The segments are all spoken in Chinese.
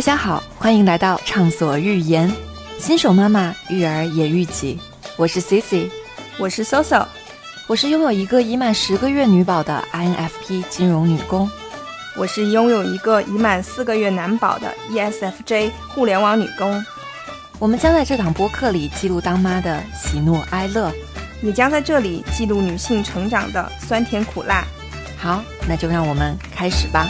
大家好，欢迎来到畅所欲言，新手妈妈育儿也育己。我是 Cici，我是 Soso，我是拥有一个已满十个月女宝的 INFP 金融女工，我是拥有一个已满四个月男宝的 ESFJ 互联网女工。我们将在这档播客里记录当妈的喜怒哀乐，也将在这里记录女性成长的酸甜苦辣。好，那就让我们开始吧。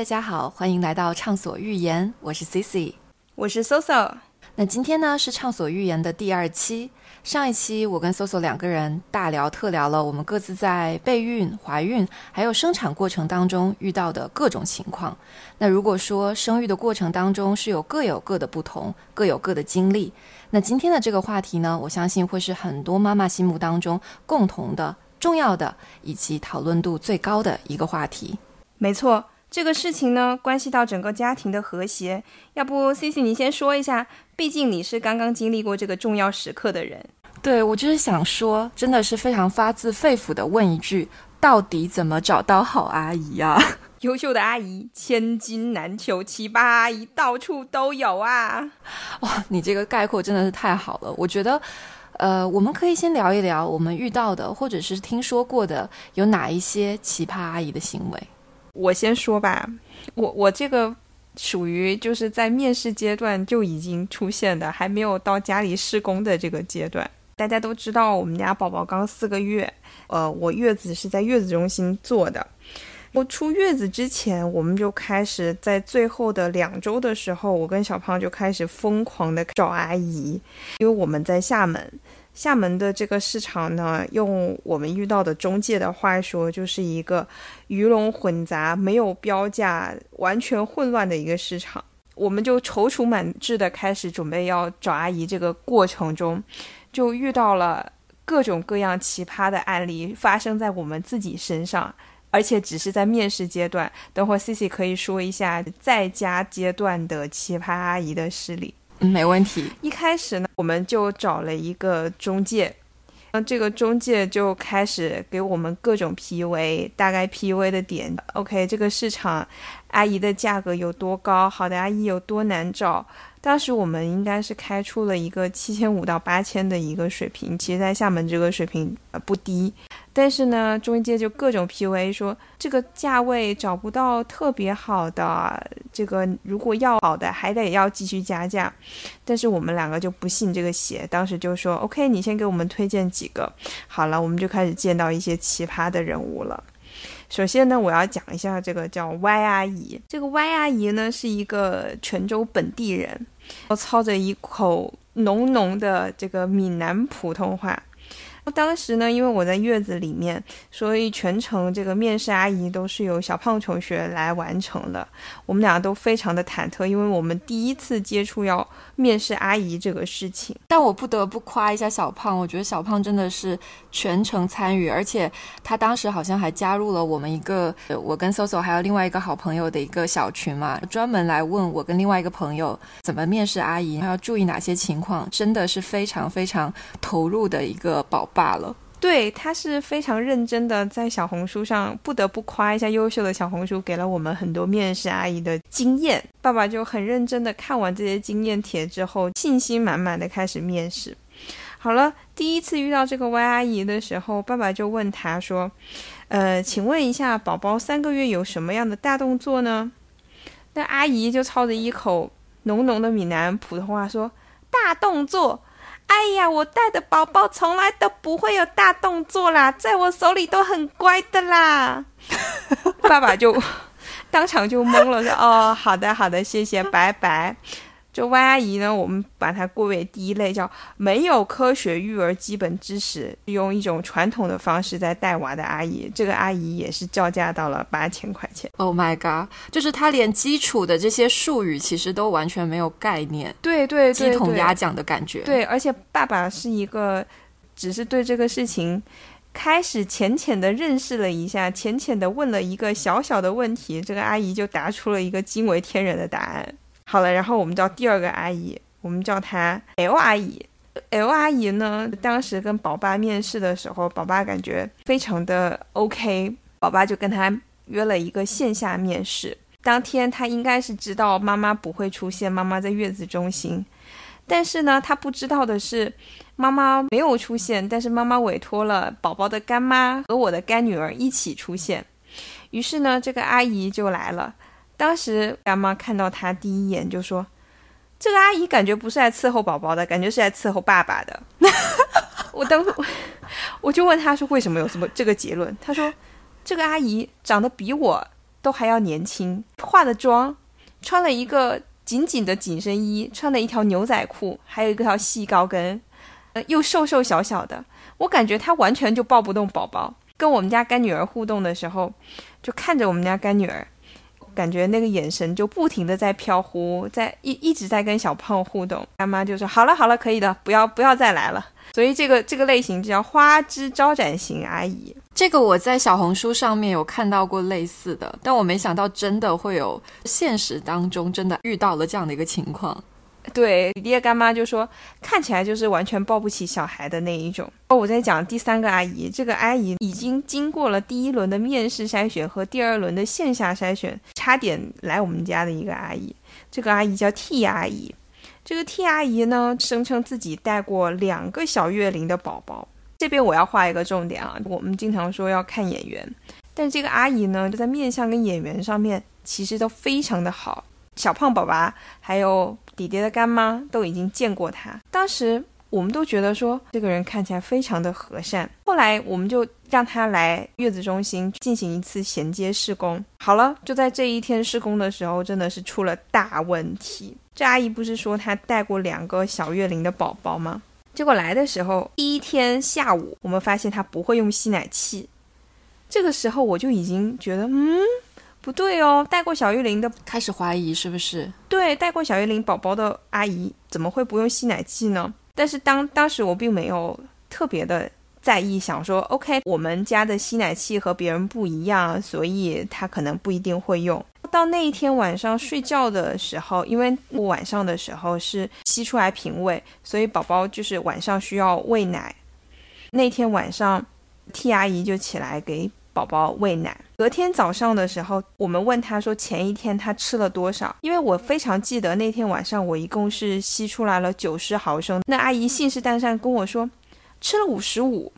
大家好，欢迎来到畅所欲言，我是 Cici，我是 Soso。那今天呢是畅所欲言的第二期。上一期我跟 Soso 两个人大聊特聊了我们各自在备孕、怀孕还有生产过程当中遇到的各种情况。那如果说生育的过程当中是有各有各的不同，各有各的经历，那今天的这个话题呢，我相信会是很多妈妈心目当中共同的、重要的以及讨论度最高的一个话题。没错。这个事情呢，关系到整个家庭的和谐。要不，C C，你先说一下，毕竟你是刚刚经历过这个重要时刻的人。对，我就是想说，真的是非常发自肺腑的问一句：到底怎么找到好阿姨啊？优秀的阿姨千金难求，奇葩阿姨到处都有啊！哇，你这个概括真的是太好了。我觉得，呃，我们可以先聊一聊我们遇到的，或者是听说过的，有哪一些奇葩阿姨的行为。我先说吧，我我这个属于就是在面试阶段就已经出现的，还没有到家里施工的这个阶段。大家都知道，我们家宝宝刚四个月，呃，我月子是在月子中心做的。我出月子之前，我们就开始在最后的两周的时候，我跟小胖就开始疯狂的找阿姨，因为我们在厦门。厦门的这个市场呢，用我们遇到的中介的话说，就是一个鱼龙混杂、没有标价、完全混乱的一个市场。我们就踌躇满志的开始准备要找阿姨，这个过程中，就遇到了各种各样奇葩的案例发生在我们自己身上，而且只是在面试阶段。等会 C C 可以说一下在家阶段的奇葩阿姨的事例。没问题。一开始呢，我们就找了一个中介，那这个中介就开始给我们各种 PUA，大概 PUA 的点。OK，这个市场阿姨的价格有多高？好的阿姨有多难找？当时我们应该是开出了一个七千五到八千的一个水平，其实在厦门这个水平呃不低。但是呢，中介就各种 PUA，说这个价位找不到特别好的，这个如果要好的还得要继续加价。但是我们两个就不信这个邪，当时就说 OK，你先给我们推荐几个。好了，我们就开始见到一些奇葩的人物了。首先呢，我要讲一下这个叫 Y 阿姨。这个 Y 阿姨呢是一个泉州本地人，操着一口浓浓的这个闽南普通话。当时呢，因为我在月子里面，所以全程这个面试阿姨都是由小胖同学来完成的。我们俩都非常的忐忑，因为我们第一次接触要面试阿姨这个事情。但我不得不夸一下小胖，我觉得小胖真的是全程参与，而且他当时好像还加入了我们一个我跟 Soso 还有另外一个好朋友的一个小群嘛，专门来问我跟另外一个朋友怎么面试阿姨，要注意哪些情况，真的是非常非常投入的一个宝宝。罢了，对，他是非常认真的，在小红书上不得不夸一下优秀的小红书，给了我们很多面试阿姨的经验。爸爸就很认真的看完这些经验帖之后，信心满满的开始面试。好了，第一次遇到这个 Y 阿姨的时候，爸爸就问他说：“呃，请问一下，宝宝三个月有什么样的大动作呢？”那阿姨就操着一口浓浓的闽南普通话说：“大动作。”哎呀，我带的宝宝从来都不会有大动作啦，在我手里都很乖的啦。爸爸就当场就懵了，说：“哦，好的，好的，谢谢，拜拜。”就 Y 阿姨呢，我们把它归为第一类，叫没有科学育儿基本知识，用一种传统的方式在带娃的阿姨。这个阿姨也是叫价到了八千块钱。Oh my god！就是她连基础的这些术语其实都完全没有概念。对对对，鸡同鸭讲的感觉。对，而且爸爸是一个，只是对这个事情开始浅浅的认识了一下，浅浅的问了一个小小的问题，这个阿姨就答出了一个惊为天人的答案。好了，然后我们叫第二个阿姨，我们叫她 L 阿姨。L 阿姨呢，当时跟宝爸面试的时候，宝爸感觉非常的 OK，宝爸就跟他约了一个线下面试。当天他应该是知道妈妈不会出现，妈妈在月子中心。但是呢，他不知道的是，妈妈没有出现，但是妈妈委托了宝宝的干妈和我的干女儿一起出现。于是呢，这个阿姨就来了。当时干妈看到她第一眼就说：“这个阿姨感觉不是来伺候宝宝的，感觉是来伺候爸爸的。”我当时我就问她说：“为什么有这么这个结论？”她说：“这个阿姨长得比我。”都还要年轻，化的妆，穿了一个紧紧的紧身衣，穿了一条牛仔裤，还有一个条细高跟，呃，又瘦瘦小小的，我感觉她完全就抱不动宝宝。跟我们家干女儿互动的时候，就看着我们家干女儿，感觉那个眼神就不停的在飘忽，在一一直在跟小胖互动。干妈就说：“好了好了，可以的，不要不要再来了。”所以这个这个类型就叫花枝招展型阿姨。这个我在小红书上面有看到过类似的，但我没想到真的会有现实当中真的遇到了这样的一个情况。对，弟弟干妈就说看起来就是完全抱不起小孩的那一种。哦，我在讲第三个阿姨，这个阿姨已经经过了第一轮的面试筛选和第二轮的线下筛选，差点来我们家的一个阿姨。这个阿姨叫 T 阿姨。这个 T 阿姨呢，声称自己带过两个小月龄的宝宝。这边我要画一个重点啊，我们经常说要看眼缘，但这个阿姨呢，就在面相跟眼缘上面其实都非常的好。小胖宝宝还有弟弟的干妈都已经见过他，当时我们都觉得说这个人看起来非常的和善。后来我们就让他来月子中心进行一次衔接试工。好了，就在这一天试工的时候，真的是出了大问题。这阿姨不是说她带过两个小月龄的宝宝吗？结果来的时候，第一天下午，我们发现她不会用吸奶器。这个时候我就已经觉得，嗯，不对哦，带过小月龄的，开始怀疑是不是？对，带过小月龄宝宝的阿姨怎么会不用吸奶器呢？但是当当时我并没有特别的在意，想说，OK，我们家的吸奶器和别人不一样，所以他可能不一定会用。到那一天晚上睡觉的时候，因为我晚上的时候是吸出来瓶喂，所以宝宝就是晚上需要喂奶。那天晚上，T 阿姨就起来给宝宝喂奶。隔天早上的时候，我们问他说前一天他吃了多少？因为我非常记得那天晚上我一共是吸出来了九十毫升。那阿姨信誓旦旦跟我说吃了五十五，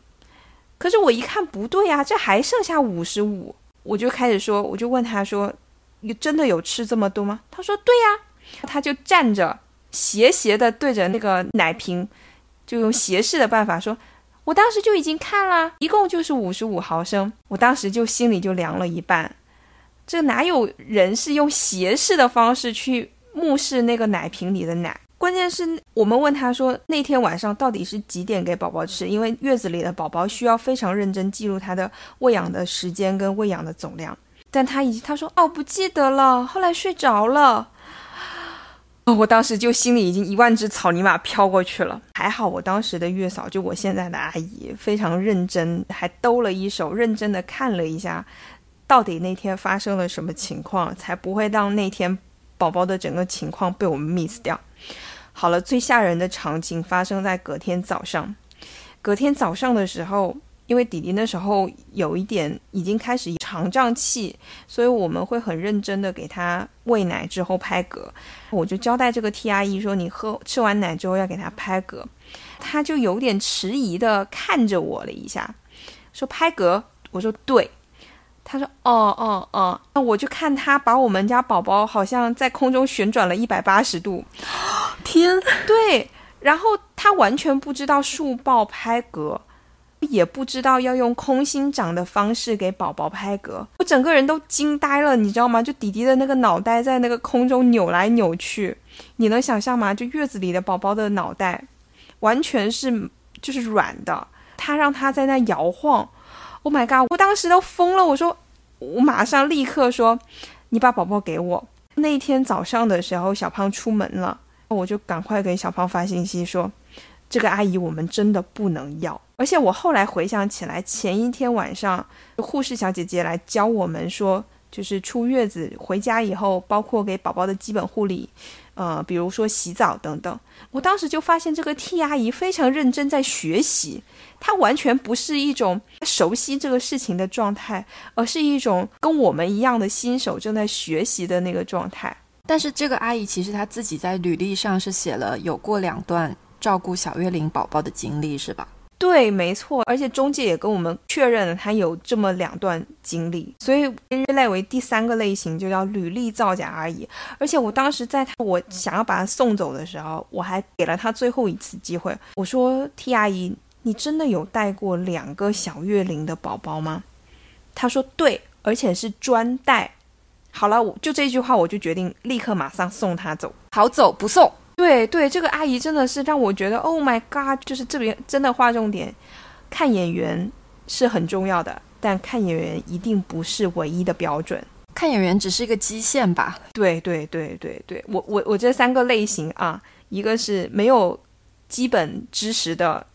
可是我一看不对呀，这还剩下五十五，我就开始说，我就问他说。你真的有吃这么多吗？他说对呀，他就站着斜斜的对着那个奶瓶，就用斜视的办法说。我当时就已经看了，一共就是五十五毫升。我当时就心里就凉了一半，这哪有人是用斜视的方式去目视那个奶瓶里的奶？关键是我们问他说那天晚上到底是几点给宝宝吃？因为月子里的宝宝需要非常认真记录他的喂养的时间跟喂养的总量。但他已经他说哦不记得了，后来睡着了。哦，我当时就心里已经一万只草泥马飘过去了。还好我当时的月嫂就我现在的阿姨非常认真，还兜了一手，认真的看了一下，到底那天发生了什么情况，才不会让那天宝宝的整个情况被我们 miss 掉。好了，最吓人的场景发生在隔天早上。隔天早上的时候。因为弟弟那时候有一点已经开始肠胀气，所以我们会很认真的给他喂奶之后拍嗝。我就交代这个 T 阿姨说：“你喝吃完奶之后要给他拍嗝。”他就有点迟疑的看着我了一下，说：“拍嗝。”我说：“对。”他说：“哦哦哦。”那我就看他把我们家宝宝好像在空中旋转了一百八十度，天！对，然后他完全不知道竖抱拍嗝。也不知道要用空心掌的方式给宝宝拍嗝，我整个人都惊呆了，你知道吗？就弟弟的那个脑袋在那个空中扭来扭去，你能想象吗？就月子里的宝宝的脑袋完全是就是软的，他让他在那摇晃，Oh my god！我当时都疯了，我说我马上立刻说你把宝宝给我。那一天早上的时候，小胖出门了，我就赶快给小胖发信息说。这个阿姨我们真的不能要，而且我后来回想起来，前一天晚上护士小姐姐来教我们说就是出月子回家以后，包括给宝宝的基本护理，呃，比如说洗澡等等。我当时就发现这个 T 阿姨非常认真在学习，她完全不是一种熟悉这个事情的状态，而是一种跟我们一样的新手正在学习的那个状态。但是这个阿姨其实她自己在履历上是写了有过两段照顾小月龄宝宝的经历，是吧？对，没错，而且中介也跟我们确认了他有这么两段经历，所以归类为第三个类型，就叫履历造假而已。而且我当时在他我想要把他送走的时候，我还给了他最后一次机会，我说：“T 阿姨，你真的有带过两个小月龄的宝宝吗？”他说：“对，而且是专带。”好了，我就这句话，我就决定立刻马上送他走，好走不送。对对，这个阿姨真的是让我觉得，Oh my god！就是这边真的划重点，看演员是很重要的，但看演员一定不是唯一的标准，看演员只是一个基线吧。对对对对对，我我我这三个类型啊，一个是没有基本知识的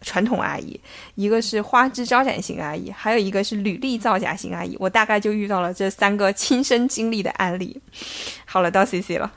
传统阿姨，一个是花枝招展型阿姨，还有一个是履历造假型阿姨。我大概就遇到了这三个亲身经历的案例。好了，到 C C 了。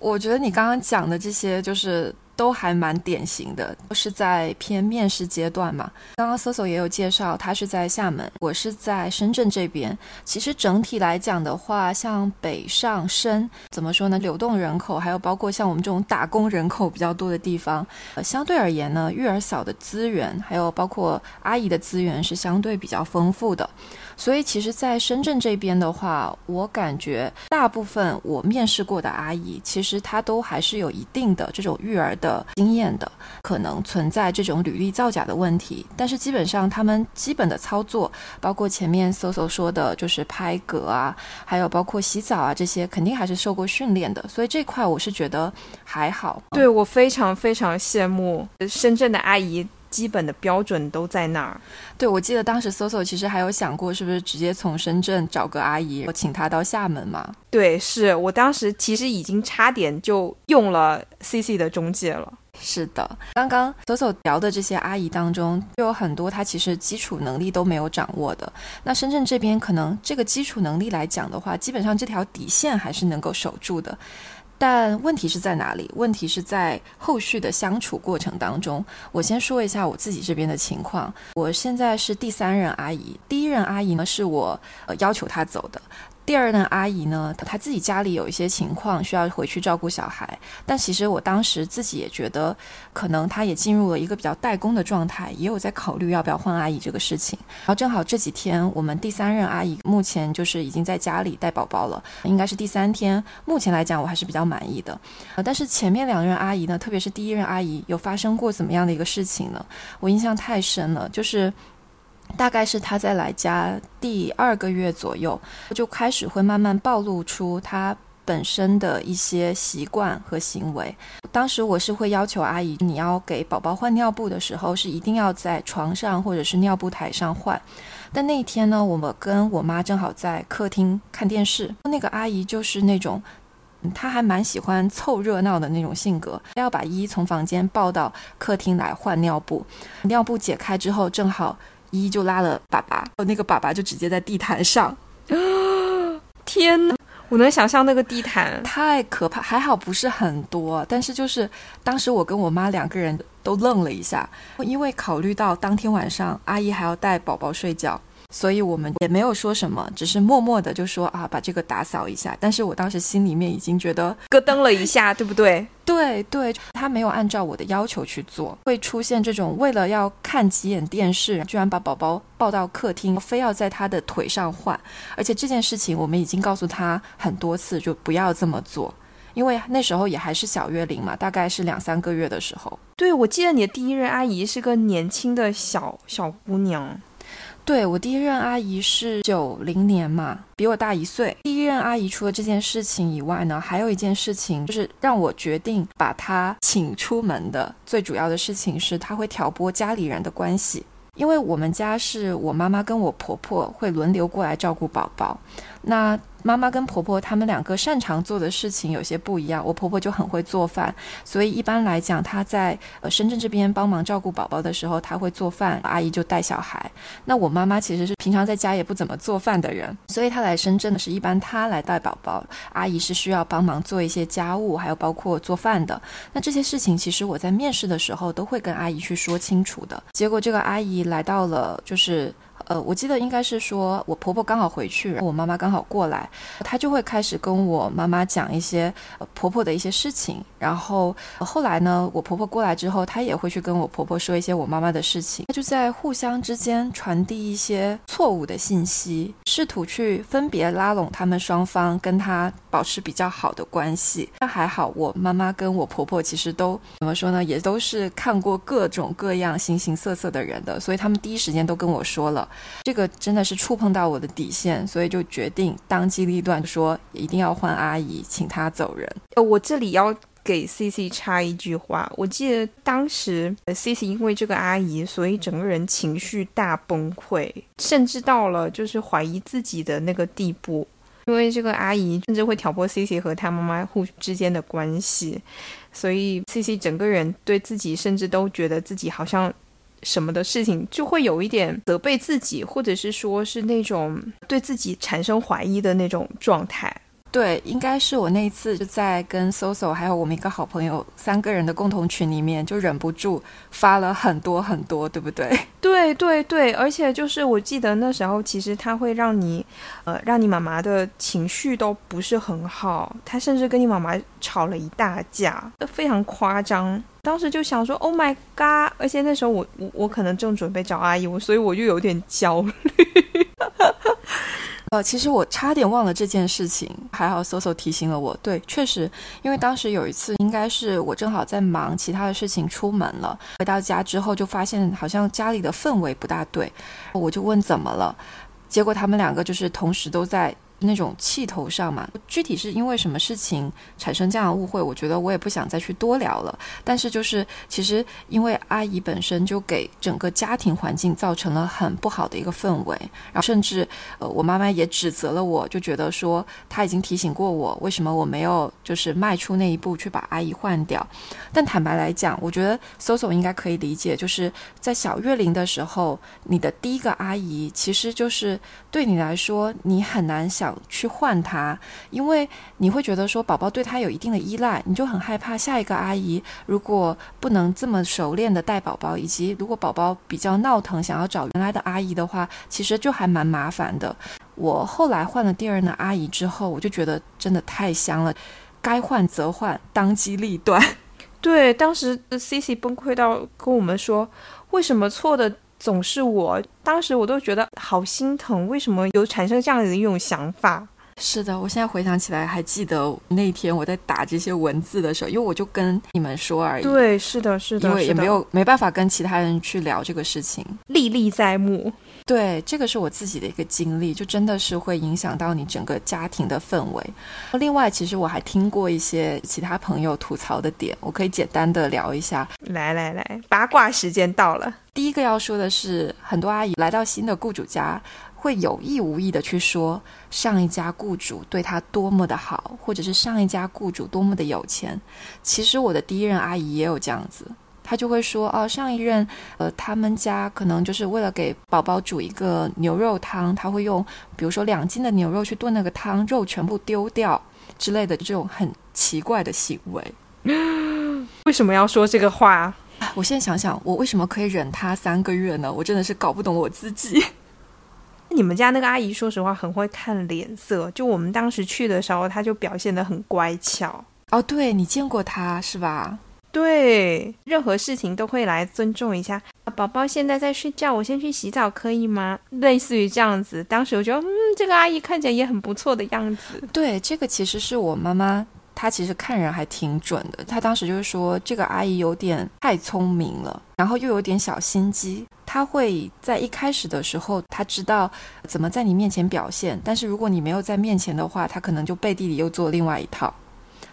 我觉得你刚刚讲的这些，就是都还蛮典型的，都是在偏面试阶段嘛。刚刚搜索也有介绍，他是在厦门，我是在深圳这边。其实整体来讲的话，像北上深，怎么说呢？流动人口，还有包括像我们这种打工人口比较多的地方，呃，相对而言呢，育儿嫂的资源，还有包括阿姨的资源是相对比较丰富的。所以其实，在深圳这边的话，我感觉大部分我面试过的阿姨，其实她都还是有一定的这种育儿的经验的，可能存在这种履历造假的问题。但是基本上，他们基本的操作，包括前面搜搜说的，就是拍嗝啊，还有包括洗澡啊这些，肯定还是受过训练的。所以这块我是觉得还好。对我非常非常羡慕深圳的阿姨。基本的标准都在那儿。对，我记得当时 Soso 其实还有想过，是不是直接从深圳找个阿姨，我请她到厦门嘛？对，是我当时其实已经差点就用了 CC 的中介了。是的，刚刚 Soso 聊的这些阿姨当中，就有很多她其实基础能力都没有掌握的。那深圳这边可能这个基础能力来讲的话，基本上这条底线还是能够守住的。但问题是在哪里？问题是在后续的相处过程当中。我先说一下我自己这边的情况。我现在是第三任阿姨，第一任阿姨呢是我呃要求她走的。第二任阿姨呢，她自己家里有一些情况需要回去照顾小孩，但其实我当时自己也觉得，可能她也进入了一个比较代工的状态，也有在考虑要不要换阿姨这个事情。然后正好这几天，我们第三任阿姨目前就是已经在家里带宝宝了，应该是第三天。目前来讲，我还是比较满意的。呃，但是前面两任阿姨呢，特别是第一任阿姨，有发生过怎么样的一个事情呢？我印象太深了，就是。大概是他在来家第二个月左右，就开始会慢慢暴露出他本身的一些习惯和行为。当时我是会要求阿姨，你要给宝宝换尿布的时候，是一定要在床上或者是尿布台上换。但那一天呢，我们跟我妈正好在客厅看电视，那个阿姨就是那种，她还蛮喜欢凑热闹的那种性格，要把一从房间抱到客厅来换尿布。尿布解开之后，正好。依依就拉了粑粑，那个粑粑就直接在地毯上。天哪，我能想象那个地毯太可怕。还好不是很多，但是就是当时我跟我妈两个人都愣了一下，因为考虑到当天晚上阿姨还要带宝宝睡觉。所以我们也没有说什么，只是默默的就说啊，把这个打扫一下。但是我当时心里面已经觉得咯噔了一下，对不对？对对，他没有按照我的要求去做，会出现这种为了要看几眼电视，居然把宝宝抱到客厅，非要在他的腿上换。而且这件事情我们已经告诉他很多次，就不要这么做，因为那时候也还是小月龄嘛，大概是两三个月的时候。对，我记得你的第一任阿姨是个年轻的小小姑娘。对我第一任阿姨是九零年嘛，比我大一岁。第一任阿姨除了这件事情以外呢，还有一件事情就是让我决定把她请出门的最主要的事情是，她会挑拨家里人的关系。因为我们家是我妈妈跟我婆婆会轮流过来照顾宝宝，那。妈妈跟婆婆她们两个擅长做的事情有些不一样。我婆婆就很会做饭，所以一般来讲，她在呃深圳这边帮忙照顾宝宝的时候，她会做饭，阿姨就带小孩。那我妈妈其实是平常在家也不怎么做饭的人，所以她来深圳的是一般她来带宝宝，阿姨是需要帮忙做一些家务，还有包括做饭的。那这些事情其实我在面试的时候都会跟阿姨去说清楚的。结果这个阿姨来到了，就是。呃，我记得应该是说，我婆婆刚好回去，我妈妈刚好过来，她就会开始跟我妈妈讲一些婆婆的一些事情。然后后来呢，我婆婆过来之后，她也会去跟我婆婆说一些我妈妈的事情，她就在互相之间传递一些错误的信息，试图去分别拉拢他们双方，跟她保持比较好的关系。那还好，我妈妈跟我婆婆其实都怎么说呢，也都是看过各种各样形形色色的人的，所以他们第一时间都跟我说了。这个真的是触碰到我的底线，所以就决定当机立断说一定要换阿姨，请她走人。呃，我这里要给 C C 插一句话，我记得当时 C C 因为这个阿姨，所以整个人情绪大崩溃，甚至到了就是怀疑自己的那个地步。因为这个阿姨甚至会挑拨 C C 和她妈妈互之间的关系，所以 C C 整个人对自己甚至都觉得自己好像。什么的事情就会有一点责备自己，或者是说是那种对自己产生怀疑的那种状态。对，应该是我那一次就在跟 Soso 还有我们一个好朋友三个人的共同群里面，就忍不住发了很多很多，对不对？对对对，而且就是我记得那时候，其实他会让你，呃，让你妈妈的情绪都不是很好，他甚至跟你妈妈吵了一大架，非常夸张。当时就想说，Oh my god！而且那时候我我我可能正准备找阿姨，我所以我就有点焦虑。呃，其实我差点忘了这件事情，还好 Soso 提醒了我。对，确实，因为当时有一次，应该是我正好在忙其他的事情，出门了，回到家之后就发现好像家里的氛围不大对，我就问怎么了，结果他们两个就是同时都在。那种气头上嘛，具体是因为什么事情产生这样的误会，我觉得我也不想再去多聊了。但是就是，其实因为阿姨本身就给整个家庭环境造成了很不好的一个氛围，然后甚至呃，我妈妈也指责了我，就觉得说她已经提醒过我，为什么我没有就是迈出那一步去把阿姨换掉。但坦白来讲，我觉得 Soso 应该可以理解，就是在小月龄的时候，你的第一个阿姨其实就是对你来说，你很难想。去换他，因为你会觉得说宝宝对他有一定的依赖，你就很害怕下一个阿姨如果不能这么熟练的带宝宝，以及如果宝宝比较闹腾，想要找原来的阿姨的话，其实就还蛮麻烦的。我后来换了第二任的阿姨之后，我就觉得真的太香了，该换则换，当机立断。对，当时 C C 崩溃到跟我们说，为什么错的？总是我，当时我都觉得好心疼，为什么有产生这样的一种想法？是的，我现在回想起来还记得那天我在打这些文字的时候，因为我就跟你们说而已。对，是的，是的，因为也没有没办法跟其他人去聊这个事情，历历在目。对，这个是我自己的一个经历，就真的是会影响到你整个家庭的氛围。另外，其实我还听过一些其他朋友吐槽的点，我可以简单的聊一下。来来来，八卦时间到了。第一个要说的是，很多阿姨来到新的雇主家，会有意无意的去说上一家雇主对她多么的好，或者是上一家雇主多么的有钱。其实我的第一任阿姨也有这样子。她就会说哦，上一任，呃，他们家可能就是为了给宝宝煮一个牛肉汤，他会用比如说两斤的牛肉去炖那个汤，肉全部丢掉之类的这种很奇怪的行为。为什么要说这个话？我现在想想，我为什么可以忍他三个月呢？我真的是搞不懂我自己。你们家那个阿姨，说实话很会看脸色。就我们当时去的时候，她就表现得很乖巧。哦，对你见过她是吧？对，任何事情都会来尊重一下。宝宝现在在睡觉，我先去洗澡，可以吗？类似于这样子。当时我觉得，嗯，这个阿姨看起来也很不错的样子。对，这个其实是我妈妈，她其实看人还挺准的。她当时就是说，这个阿姨有点太聪明了，然后又有点小心机。她会在一开始的时候，她知道怎么在你面前表现，但是如果你没有在面前的话，她可能就背地里又做另外一套。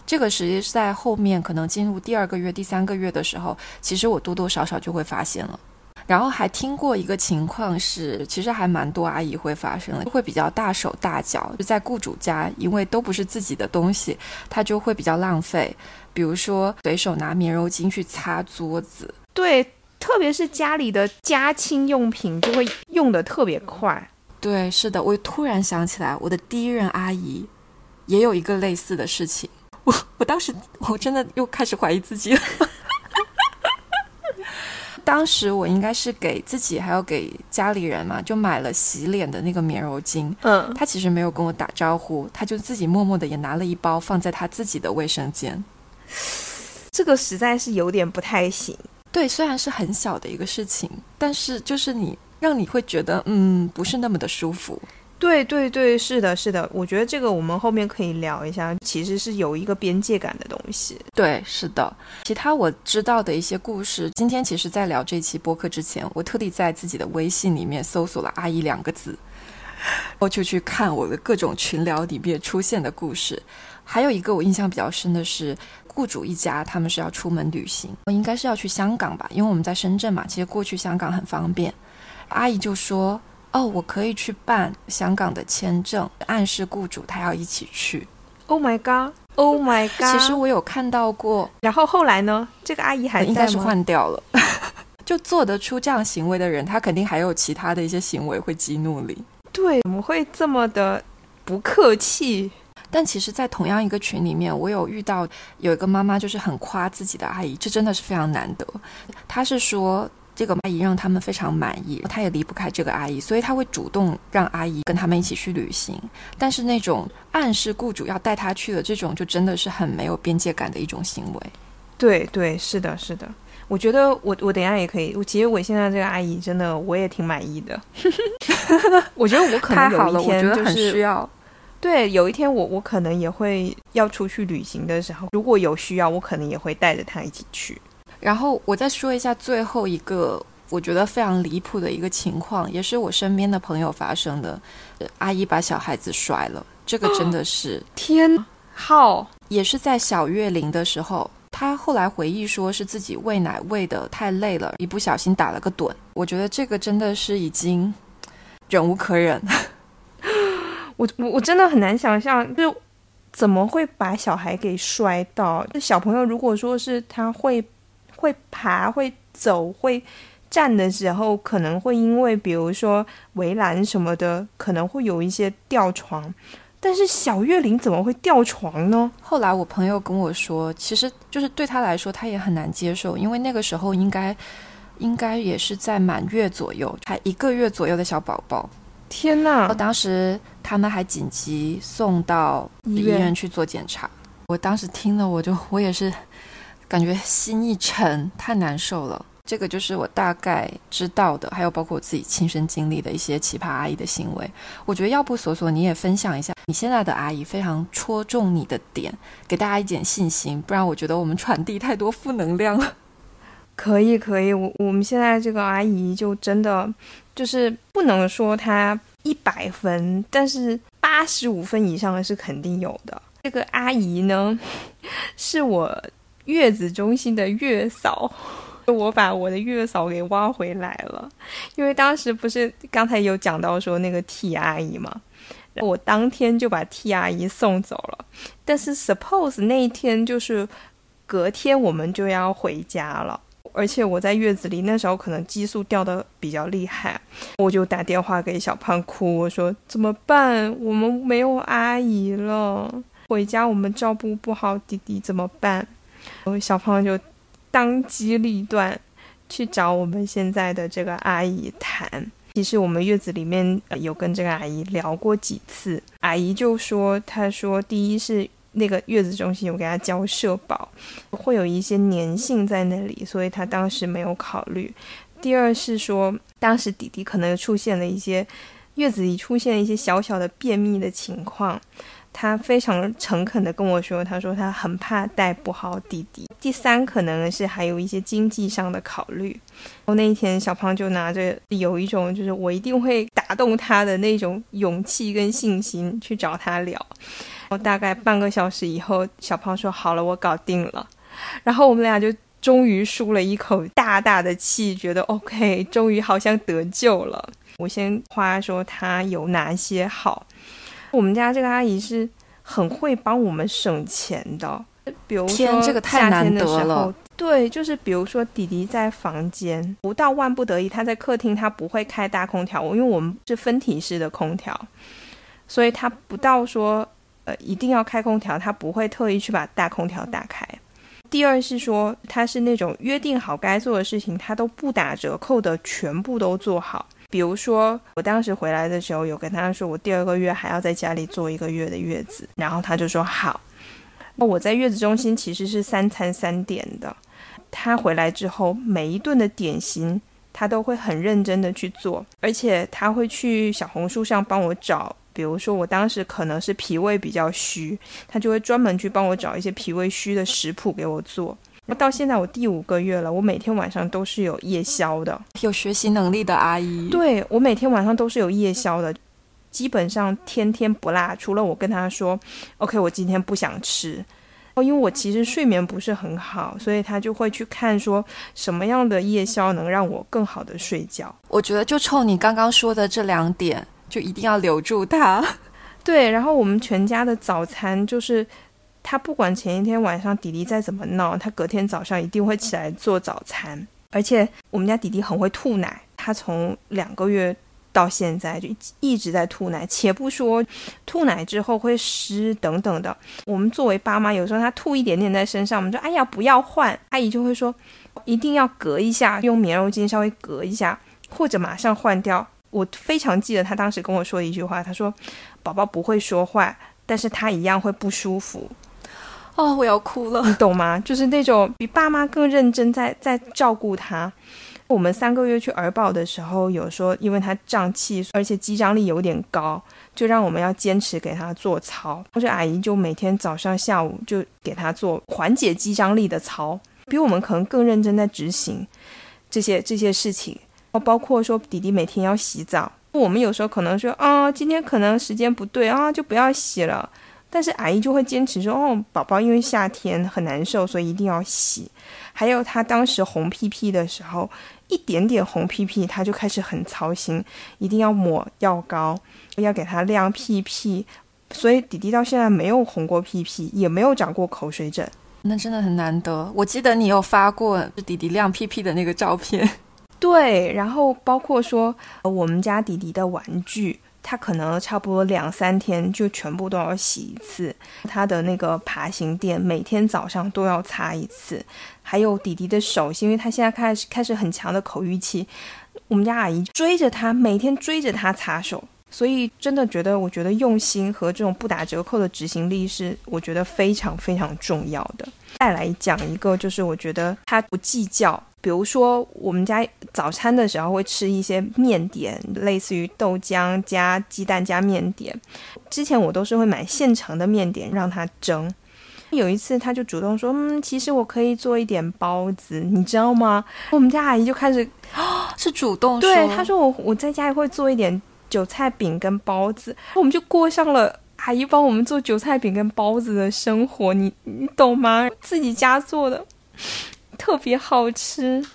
这个实际是在后面，可能进入第二个月、第三个月的时候，其实我多多少少就会发现了。然后还听过一个情况是，其实还蛮多阿姨会发生的，会比较大手大脚，就在雇主家，因为都不是自己的东西，她就会比较浪费，比如说随手拿棉柔巾去擦桌子。对，特别是家里的家清用品就会用的特别快。对，是的，我突然想起来，我的第一任阿姨也有一个类似的事情。我我当时我真的又开始怀疑自己了。当时我应该是给自己还有给家里人嘛，就买了洗脸的那个棉柔巾。嗯，他其实没有跟我打招呼，他就自己默默的也拿了一包放在他自己的卫生间。这个实在是有点不太行。对，虽然是很小的一个事情，但是就是你让你会觉得嗯，不是那么的舒服。对对对，是的，是的，我觉得这个我们后面可以聊一下，其实是有一个边界感的东西。对，是的。其他我知道的一些故事，今天其实，在聊这期播客之前，我特地在自己的微信里面搜索了“阿姨”两个字，我就去看我的各种群聊里面出现的故事。还有一个我印象比较深的是，雇主一家他们是要出门旅行，应该是要去香港吧，因为我们在深圳嘛，其实过去香港很方便。阿姨就说。哦，我可以去办香港的签证，暗示雇主他要一起去。Oh my god! Oh my god! 其实我有看到过，然后后来呢？这个阿姨还应该是换掉了。就做得出这样行为的人，他肯定还有其他的一些行为会激怒你。对，怎么会这么的不客气？但其实，在同样一个群里面，我有遇到有一个妈妈，就是很夸自己的阿姨，这真的是非常难得。她是说。这个阿姨让他们非常满意，他也离不开这个阿姨，所以他会主动让阿姨跟他们一起去旅行。但是那种暗示雇主要带他去的这种，就真的是很没有边界感的一种行为。对对，是的，是的。我觉得我我等下也可以。我其实我现在这个阿姨真的我也挺满意的。我觉得我可能有一天就是需要。对，有一天我我可能也会要出去旅行的时候，如果有需要，我可能也会带着他一起去。然后我再说一下最后一个我觉得非常离谱的一个情况，也是我身边的朋友发生的。阿姨把小孩子摔了，这个真的是天好，也是在小月龄的时候，他后来回忆说是自己喂奶喂的太累了，一不小心打了个盹。我觉得这个真的是已经 忍无可忍。我我我真的很难想象，就怎么会把小孩给摔到？就小朋友如果说是他会。会爬、会走、会站的时候，可能会因为比如说围栏什么的，可能会有一些掉床。但是小月龄怎么会掉床呢？后来我朋友跟我说，其实就是对他来说，他也很难接受，因为那个时候应该应该也是在满月左右，才一个月左右的小宝宝。天哪！当时他们还紧急送到医院去做检查。我当时听了，我就我也是。感觉心一沉，太难受了。这个就是我大概知道的，还有包括我自己亲身经历的一些奇葩阿姨的行为。我觉得要不索索你也分享一下你现在的阿姨非常戳中你的点，给大家一点信心。不然我觉得我们传递太多负能量了。可以，可以。我我们现在这个阿姨就真的就是不能说她一百分，但是八十五分以上的是肯定有的。这个阿姨呢，是我。月子中心的月嫂，我把我的月嫂给挖回来了，因为当时不是刚才有讲到说那个 T 阿姨嘛，我当天就把 T 阿姨送走了。但是 suppose 那一天就是隔天我们就要回家了，而且我在月子里那时候可能激素掉的比较厉害，我就打电话给小胖哭，我说怎么办？我们没有阿姨了，回家我们照顾不好弟弟怎么办？我小胖就当机立断去找我们现在的这个阿姨谈。其实我们月子里面有跟这个阿姨聊过几次，阿姨就说：“她说第一是那个月子中心有给她交社保，会有一些粘性在那里，所以她当时没有考虑。第二是说当时弟弟可能出现了一些月子里出现一些小小的便秘的情况。”他非常诚恳的跟我说：“他说他很怕带不好弟弟。第三，可能是还有一些经济上的考虑。”然后那一天，小胖就拿着有一种就是我一定会打动他的那种勇气跟信心去找他聊。然后大概半个小时以后，小胖说：“好了，我搞定了。”然后我们俩就终于舒了一口大大的气，觉得 OK，终于好像得救了。我先夸说他有哪些好。我们家这个阿姨是很会帮我们省钱的，比如说这个太难得了。对，就是比如说弟弟在房间，不到万不得已，他在客厅，他不会开大空调，因为我们是分体式的空调，所以他不到说呃一定要开空调，他不会特意去把大空调打开。第二是说，他是那种约定好该做的事情，他都不打折扣的全部都做好。比如说，我当时回来的时候，有跟他说，我第二个月还要在家里坐一个月的月子，然后他就说好。那我在月子中心其实是三餐三点的，他回来之后，每一顿的点心他都会很认真的去做，而且他会去小红书上帮我找。比如说，我当时可能是脾胃比较虚，他就会专门去帮我找一些脾胃虚的食谱给我做。那到现在我第五个月了，我每天晚上都是有夜宵的，有学习能力的阿姨。对我每天晚上都是有夜宵的，基本上天天不落。除了我跟他说，OK，我今天不想吃。哦，因为我其实睡眠不是很好，所以他就会去看说什么样的夜宵能让我更好的睡觉。我觉得就冲你刚刚说的这两点。就一定要留住他，对。然后我们全家的早餐就是，他不管前一天晚上弟弟再怎么闹，他隔天早上一定会起来做早餐。而且我们家弟弟很会吐奶，他从两个月到现在就一直在吐奶。且不说吐奶之后会湿等等的，我们作为爸妈，有时候他吐一点点在身上，我们说哎呀不要换，阿姨就会说一定要隔一下，用棉柔巾稍微隔一下，或者马上换掉。我非常记得他当时跟我说的一句话，他说：“宝宝不会说话，但是他一样会不舒服。”哦，我要哭了，你懂吗？就是那种比爸妈更认真在在照顾他。我们三个月去儿保的时候，有说因为他胀气，而且肌张力有点高，就让我们要坚持给他做操。或者阿姨就每天早上下午就给他做缓解肌张力的操，比我们可能更认真在执行这些这些事情。包括说弟弟每天要洗澡，我们有时候可能说啊，今天可能时间不对啊，就不要洗了。但是阿姨就会坚持说，哦，宝宝因为夏天很难受，所以一定要洗。还有他当时红屁屁的时候，一点点红屁屁，他就开始很操心，一定要抹药膏，要给他晾屁屁。所以弟弟到现在没有红过屁屁，也没有长过口水疹。那真的很难得。我记得你有发过弟弟晾屁屁的那个照片。对，然后包括说，我们家弟弟的玩具，他可能差不多两三天就全部都要洗一次。他的那个爬行垫，每天早上都要擦一次。还有弟弟的手，因为他现在开始开始很强的口欲期，我们家阿姨追着他，每天追着他擦手。所以真的觉得，我觉得用心和这种不打折扣的执行力是我觉得非常非常重要的。再来讲一个，就是我觉得他不计较。比如说，我们家早餐的时候会吃一些面点，类似于豆浆加鸡蛋加面点。之前我都是会买现成的面点让他蒸。有一次，他就主动说：“嗯，其实我可以做一点包子，你知道吗？”我们家阿姨就开始 是主动对他说：“我我在家里会做一点韭菜饼跟包子。”我们就过上了阿姨帮我们做韭菜饼跟包子的生活，你你懂吗？自己家做的。特别好吃，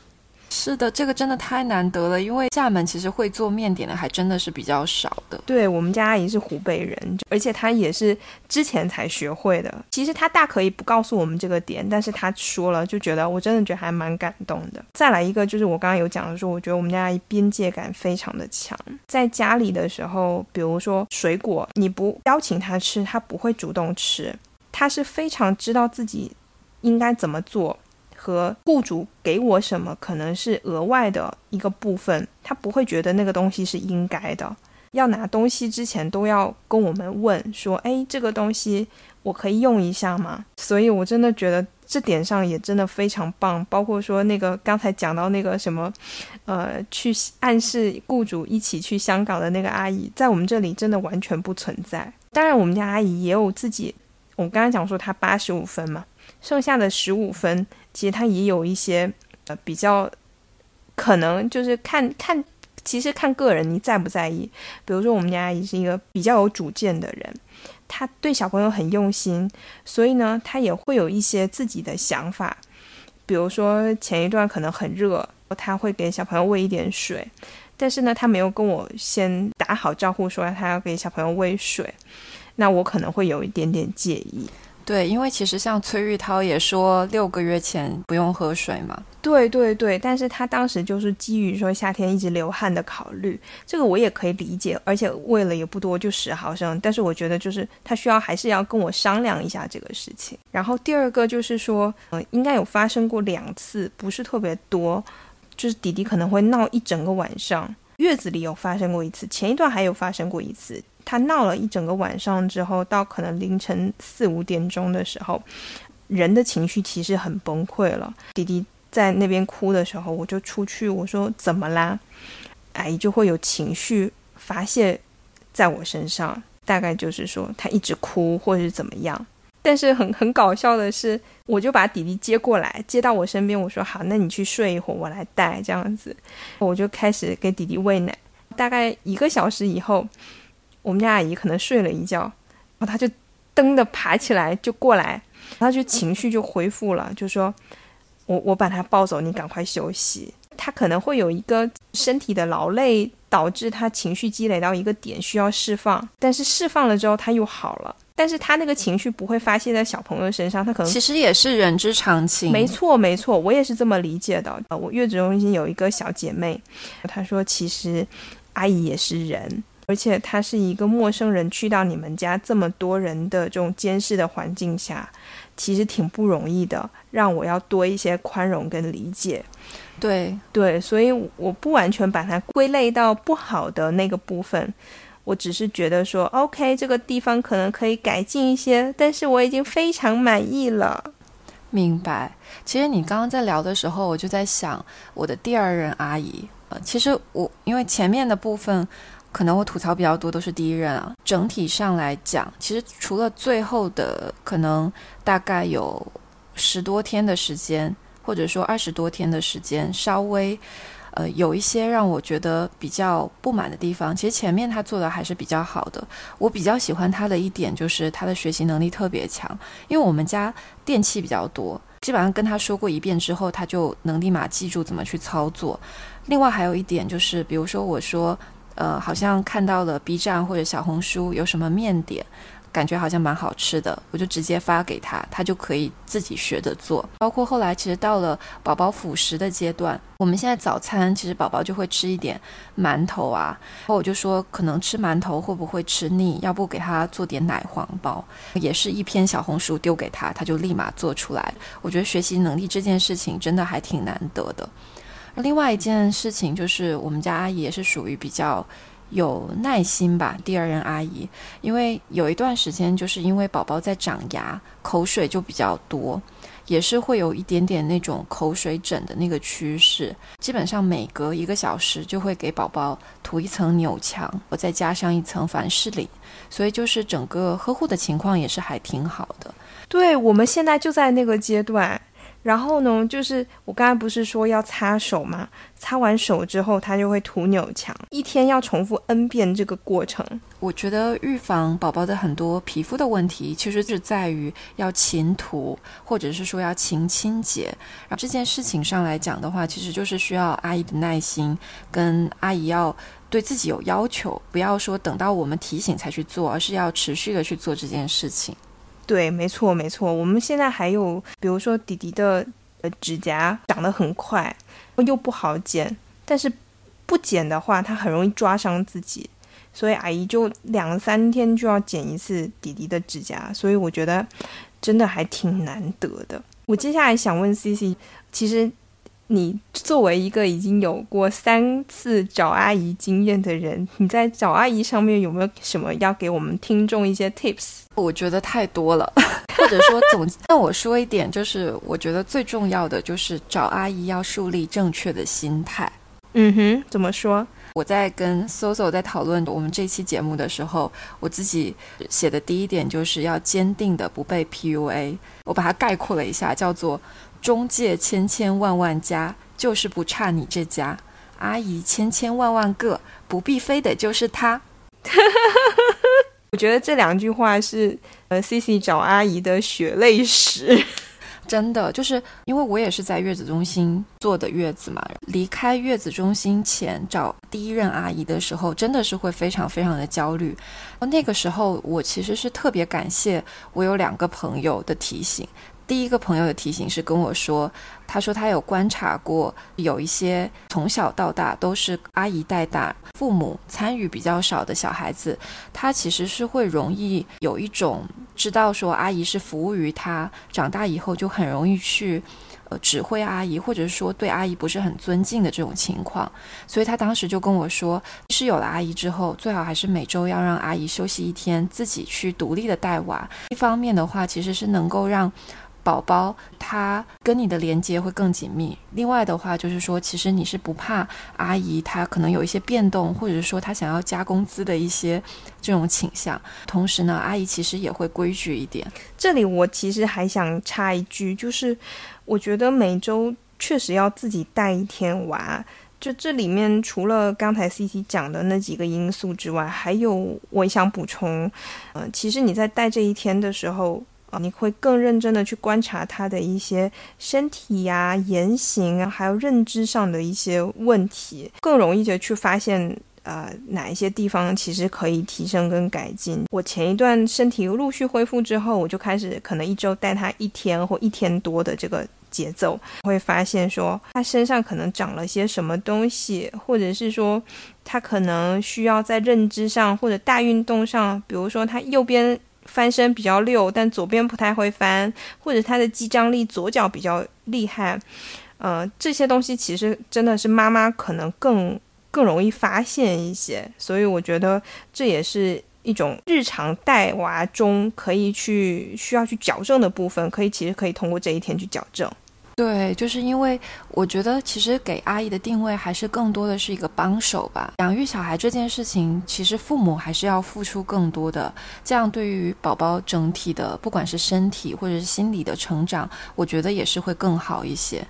是的，这个真的太难得了。因为厦门其实会做面点的还真的是比较少的。对我们家阿姨是湖北人，而且她也是之前才学会的。其实她大可以不告诉我们这个点，但是她说了，就觉得我真的觉得还蛮感动的。再来一个，就是我刚刚有讲的说，我觉得我们家阿姨边界感非常的强。在家里的时候，比如说水果，你不邀请她吃，她不会主动吃。她是非常知道自己应该怎么做。和雇主给我什么，可能是额外的一个部分，他不会觉得那个东西是应该的。要拿东西之前都要跟我们问说：“哎，这个东西我可以用一下吗？”所以，我真的觉得这点上也真的非常棒。包括说那个刚才讲到那个什么，呃，去暗示雇主一起去香港的那个阿姨，在我们这里真的完全不存在。当然，我们家阿姨也有自己，我刚才讲说她八十五分嘛，剩下的十五分。其实他也有一些呃比较，可能就是看看，其实看个人你在不在意。比如说我们家阿姨是一个比较有主见的人，她对小朋友很用心，所以呢，她也会有一些自己的想法。比如说前一段可能很热，他会给小朋友喂一点水，但是呢，他没有跟我先打好招呼说他要给小朋友喂水，那我可能会有一点点介意。对，因为其实像崔玉涛也说六个月前不用喝水嘛。对对对，但是他当时就是基于说夏天一直流汗的考虑，这个我也可以理解，而且喂了也不多，就十毫升。但是我觉得就是他需要还是要跟我商量一下这个事情。然后第二个就是说，呃，应该有发生过两次，不是特别多，就是弟弟可能会闹一整个晚上。月子里有发生过一次，前一段还有发生过一次。他闹了一整个晚上之后，到可能凌晨四五点钟的时候，人的情绪其实很崩溃了。弟弟在那边哭的时候，我就出去，我说怎么啦？阿姨就会有情绪发泄在我身上，大概就是说他一直哭或者是怎么样。但是很很搞笑的是，我就把弟弟接过来，接到我身边，我说好，那你去睡一会儿，我来带这样子。我就开始给弟弟喂奶，大概一个小时以后。我们家阿姨可能睡了一觉，然后她就噔的爬起来就过来，然后就情绪就恢复了，就说：“我我把她抱走，你赶快休息。”她可能会有一个身体的劳累导致她情绪积累到一个点需要释放，但是释放了之后她又好了，但是她那个情绪不会发泄在小朋友身上，她可能其实也是人之常情。没错没错，我也是这么理解的。我月子中心有一个小姐妹，她说其实阿姨也是人。而且他是一个陌生人，去到你们家这么多人的这种监视的环境下，其实挺不容易的。让我要多一些宽容跟理解。对对，所以我不完全把它归类到不好的那个部分，我只是觉得说，OK，这个地方可能可以改进一些，但是我已经非常满意了。明白。其实你刚刚在聊的时候，我就在想我的第二任阿姨。呃，其实我因为前面的部分。可能我吐槽比较多都是第一任啊。整体上来讲，其实除了最后的可能大概有十多天的时间，或者说二十多天的时间，稍微呃有一些让我觉得比较不满的地方。其实前面他做的还是比较好的。我比较喜欢他的一点就是他的学习能力特别强，因为我们家电器比较多，基本上跟他说过一遍之后，他就能立马记住怎么去操作。另外还有一点就是，比如说我说。呃，好像看到了 B 站或者小红书有什么面点，感觉好像蛮好吃的，我就直接发给他，他就可以自己学着做。包括后来其实到了宝宝辅食的阶段，我们现在早餐其实宝宝就会吃一点馒头啊，然后我就说可能吃馒头会不会吃腻，要不给他做点奶黄包，也是一篇小红书丢给他，他就立马做出来。我觉得学习能力这件事情真的还挺难得的。另外一件事情就是，我们家阿姨也是属于比较有耐心吧。第二任阿姨，因为有一段时间，就是因为宝宝在长牙，口水就比较多，也是会有一点点那种口水疹的那个趋势。基本上每隔一个小时就会给宝宝涂一层纽强，我再加上一层凡士林，所以就是整个呵护的情况也是还挺好的。对，我们现在就在那个阶段。然后呢，就是我刚才不是说要擦手吗？擦完手之后，他就会涂纽墙，一天要重复 n 遍这个过程。我觉得预防宝宝的很多皮肤的问题，其实是在于要勤涂，或者是说要勤清洁。然后这件事情上来讲的话，其实就是需要阿姨的耐心，跟阿姨要对自己有要求，不要说等到我们提醒才去做，而是要持续的去做这件事情。对，没错，没错。我们现在还有，比如说弟弟的呃指甲长得很快，又不好剪，但是不剪的话，他很容易抓伤自己，所以阿姨就两三天就要剪一次弟弟的指甲，所以我觉得真的还挺难得的。我接下来想问 C C，其实。你作为一个已经有过三次找阿姨经验的人，你在找阿姨上面有没有什么要给我们听众一些 tips？我觉得太多了，或者说总 那我说一点，就是我觉得最重要的就是找阿姨要树立正确的心态。嗯哼，怎么说？我在跟 Soso 在讨论我们这期节目的时候，我自己写的第一点就是要坚定的不被 PUA。我把它概括了一下，叫做。中介千千万万家，就是不差你这家；阿姨千千万万个，不必非得就是他。我觉得这两句话是呃，C C 找阿姨的血泪史。真的，就是因为我也是在月子中心做的月子嘛。离开月子中心前找第一任阿姨的时候，真的是会非常非常的焦虑。那个时候，我其实是特别感谢我有两个朋友的提醒。第一个朋友的提醒是跟我说，他说他有观察过，有一些从小到大都是阿姨带大，父母参与比较少的小孩子，他其实是会容易有一种知道说阿姨是服务于他，长大以后就很容易去呃指挥阿姨，或者说对阿姨不是很尊敬的这种情况。所以他当时就跟我说，是有了阿姨之后，最好还是每周要让阿姨休息一天，自己去独立的带娃。一方面的话，其实是能够让宝宝他跟你的连接会更紧密。另外的话，就是说，其实你是不怕阿姨她可能有一些变动，或者说她想要加工资的一些这种倾向。同时呢，阿姨其实也会规矩一点。这里我其实还想插一句，就是我觉得每周确实要自己带一天娃。就这里面除了刚才 C C 讲的那几个因素之外，还有我想补充，嗯，其实你在带这一天的时候。啊，你会更认真的去观察他的一些身体呀、言行啊，还有认知上的一些问题，更容易的去发现，呃，哪一些地方其实可以提升跟改进。我前一段身体陆续恢复之后，我就开始可能一周带他一天或一天多的这个节奏，会发现说他身上可能长了些什么东西，或者是说他可能需要在认知上或者大运动上，比如说他右边。翻身比较溜，但左边不太会翻，或者他的肌张力左脚比较厉害，呃，这些东西其实真的是妈妈可能更更容易发现一些，所以我觉得这也是一种日常带娃中可以去需要去矫正的部分，可以其实可以通过这一天去矫正。对，就是因为我觉得，其实给阿姨的定位还是更多的是一个帮手吧。养育小孩这件事情，其实父母还是要付出更多的，这样对于宝宝整体的，不管是身体或者是心理的成长，我觉得也是会更好一些。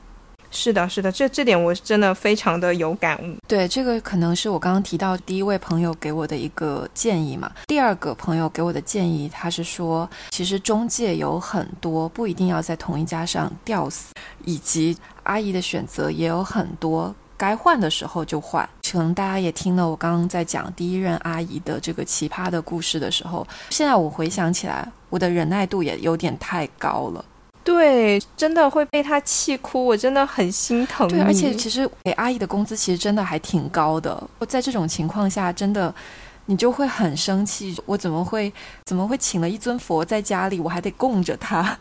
是的，是的，这这点我真的非常的有感悟。对，这个可能是我刚刚提到第一位朋友给我的一个建议嘛。第二个朋友给我的建议，他是说，其实中介有很多，不一定要在同一家上吊死，以及阿姨的选择也有很多，该换的时候就换。可能大家也听了我刚刚在讲第一任阿姨的这个奇葩的故事的时候，现在我回想起来，我的忍耐度也有点太高了。对，真的会被他气哭，我真的很心疼。对，而且其实给阿姨的工资其实真的还挺高的。在这种情况下，真的你就会很生气。我怎么会怎么会请了一尊佛在家里，我还得供着他？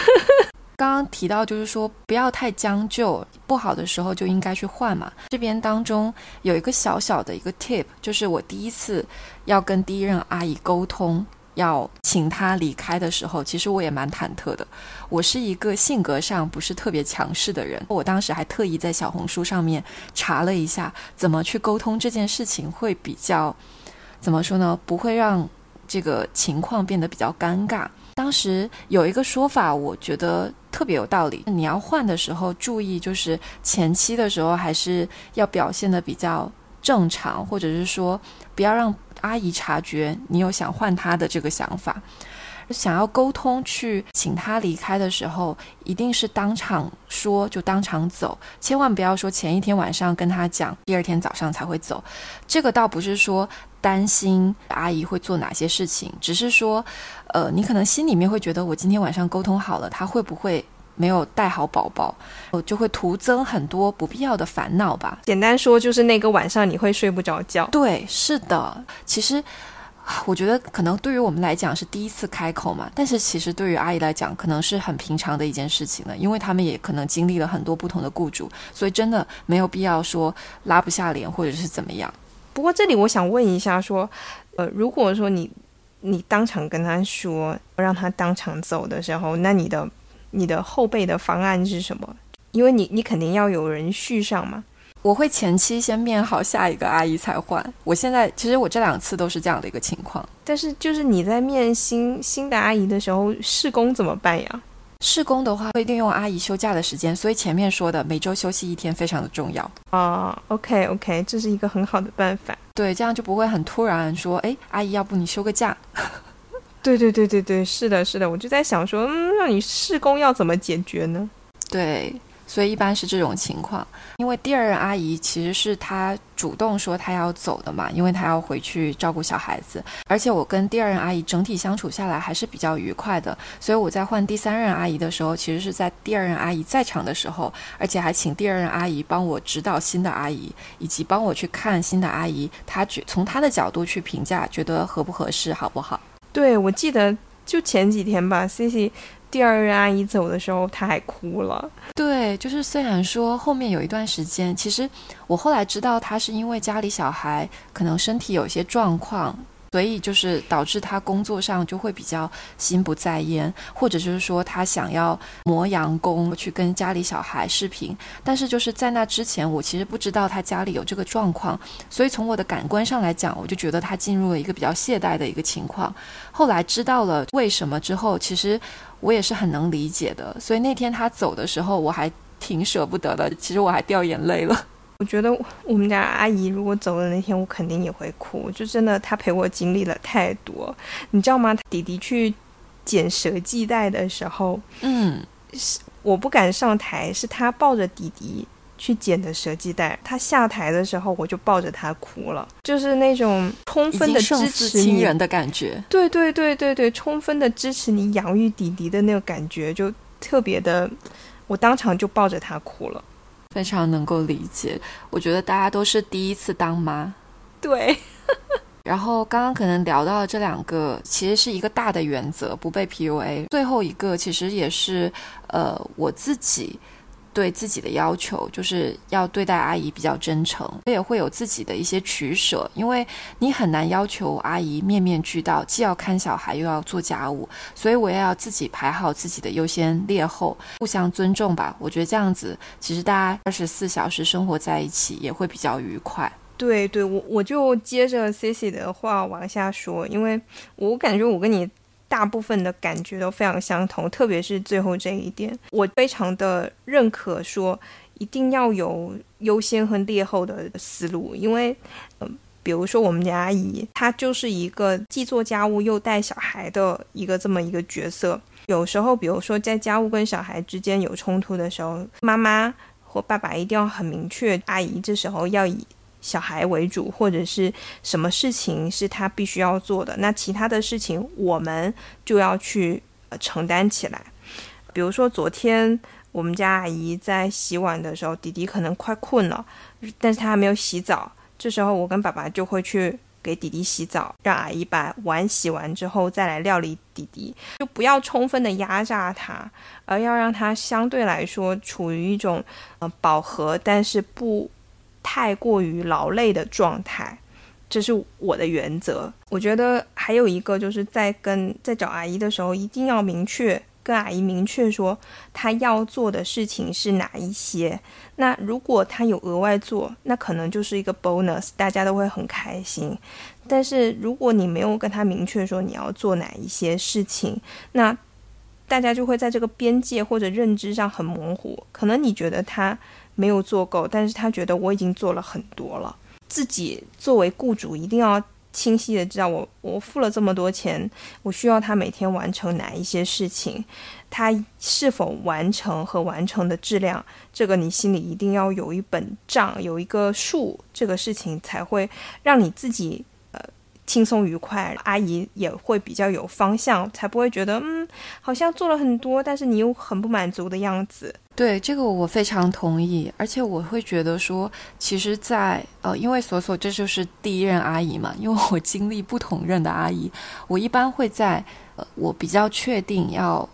刚刚提到就是说不要太将就，不好的时候就应该去换嘛。这边当中有一个小小的一个 tip，就是我第一次要跟第一任阿姨沟通。要请他离开的时候，其实我也蛮忐忑的。我是一个性格上不是特别强势的人，我当时还特意在小红书上面查了一下，怎么去沟通这件事情会比较，怎么说呢？不会让这个情况变得比较尴尬。当时有一个说法，我觉得特别有道理。你要换的时候，注意就是前期的时候还是要表现的比较正常，或者是说不要让。阿姨察觉你有想换她的这个想法，想要沟通去请他离开的时候，一定是当场说就当场走，千万不要说前一天晚上跟他讲，第二天早上才会走。这个倒不是说担心阿姨会做哪些事情，只是说，呃，你可能心里面会觉得我今天晚上沟通好了，他会不会？没有带好宝宝，我就会徒增很多不必要的烦恼吧。简单说，就是那个晚上你会睡不着觉。对，是的。其实，我觉得可能对于我们来讲是第一次开口嘛，但是其实对于阿姨来讲，可能是很平常的一件事情了，因为他们也可能经历了很多不同的雇主，所以真的没有必要说拉不下脸或者是怎么样。不过这里我想问一下，说，呃，如果说你你当场跟他说让他当场走的时候，那你的。你的后备的方案是什么？因为你你肯定要有人续上嘛。我会前期先面好下一个阿姨才换。我现在其实我这两次都是这样的一个情况。但是就是你在面新新的阿姨的时候，试工怎么办呀？试工的话会利用阿姨休假的时间，所以前面说的每周休息一天非常的重要。啊，OK OK，这是一个很好的办法。对，这样就不会很突然说，哎，阿姨，要不你休个假？对对对对对，是的，是的，我就在想说，嗯，让你试工要怎么解决呢？对。所以一般是这种情况，因为第二任阿姨其实是她主动说她要走的嘛，因为她要回去照顾小孩子。而且我跟第二任阿姨整体相处下来还是比较愉快的，所以我在换第三任阿姨的时候，其实是在第二任阿姨在场的时候，而且还请第二任阿姨帮我指导新的阿姨，以及帮我去看新的阿姨，她觉从她的角度去评价，觉得合不合适，好不好？对，我记得就前几天吧，C C。第二任阿姨走的时候，她还哭了。对，就是虽然说后面有一段时间，其实我后来知道她是因为家里小孩可能身体有一些状况。所以就是导致他工作上就会比较心不在焉，或者就是说他想要磨洋工去跟家里小孩视频，但是就是在那之前，我其实不知道他家里有这个状况，所以从我的感官上来讲，我就觉得他进入了一个比较懈怠的一个情况。后来知道了为什么之后，其实我也是很能理解的。所以那天他走的时候，我还挺舍不得的，其实我还掉眼泪了。我觉得我们家阿姨如果走的那天，我肯定也会哭。就真的，她陪我经历了太多，你知道吗？弟弟去捡蛇系带的时候，嗯，是我不敢上台，是他抱着弟弟去捡的蛇系带。他下台的时候，我就抱着他哭了，就是那种充分的支持亲人的感觉。对对对对对，充分的支持你养育弟弟的那个感觉，就特别的，我当场就抱着他哭了。非常能够理解，我觉得大家都是第一次当妈，对。然后刚刚可能聊到的这两个，其实是一个大的原则，不被 PUA。最后一个其实也是，呃，我自己。对自己的要求就是要对待阿姨比较真诚，我也会有自己的一些取舍，因为你很难要求阿姨面面俱到，既要看小孩又要做家务，所以我也要自己排好自己的优先劣后，互相尊重吧。我觉得这样子，其实大家二十四小时生活在一起也会比较愉快。对对，我我就接着 Cici 的话往下说，因为我感觉我跟你。大部分的感觉都非常相同，特别是最后这一点，我非常的认可，说一定要有优先和劣后的思路，因为，嗯，比如说我们家阿姨，她就是一个既做家务又带小孩的一个这么一个角色，有时候，比如说在家务跟小孩之间有冲突的时候，妈妈或爸爸一定要很明确，阿姨这时候要以。小孩为主，或者是什么事情是他必须要做的，那其他的事情我们就要去承担起来。比如说昨天我们家阿姨在洗碗的时候，弟弟可能快困了，但是他还没有洗澡，这时候我跟爸爸就会去给弟弟洗澡，让阿姨把碗洗完之后再来料理弟弟，就不要充分的压榨他，而要让他相对来说处于一种呃饱和，但是不。太过于劳累的状态，这是我的原则。我觉得还有一个，就是在跟在找阿姨的时候，一定要明确跟阿姨明确说，她要做的事情是哪一些。那如果她有额外做，那可能就是一个 bonus，大家都会很开心。但是如果你没有跟她明确说你要做哪一些事情，那大家就会在这个边界或者认知上很模糊。可能你觉得她。没有做够，但是他觉得我已经做了很多了。自己作为雇主，一定要清晰的知道，我我付了这么多钱，我需要他每天完成哪一些事情，他是否完成和完成的质量，这个你心里一定要有一本账，有一个数，这个事情才会让你自己呃。轻松愉快，阿姨也会比较有方向，才不会觉得嗯，好像做了很多，但是你又很不满足的样子。对这个我非常同意，而且我会觉得说，其实，在呃，因为索索这就是第一任阿姨嘛，因为我经历不同任的阿姨，我一般会在呃，我比较确定要。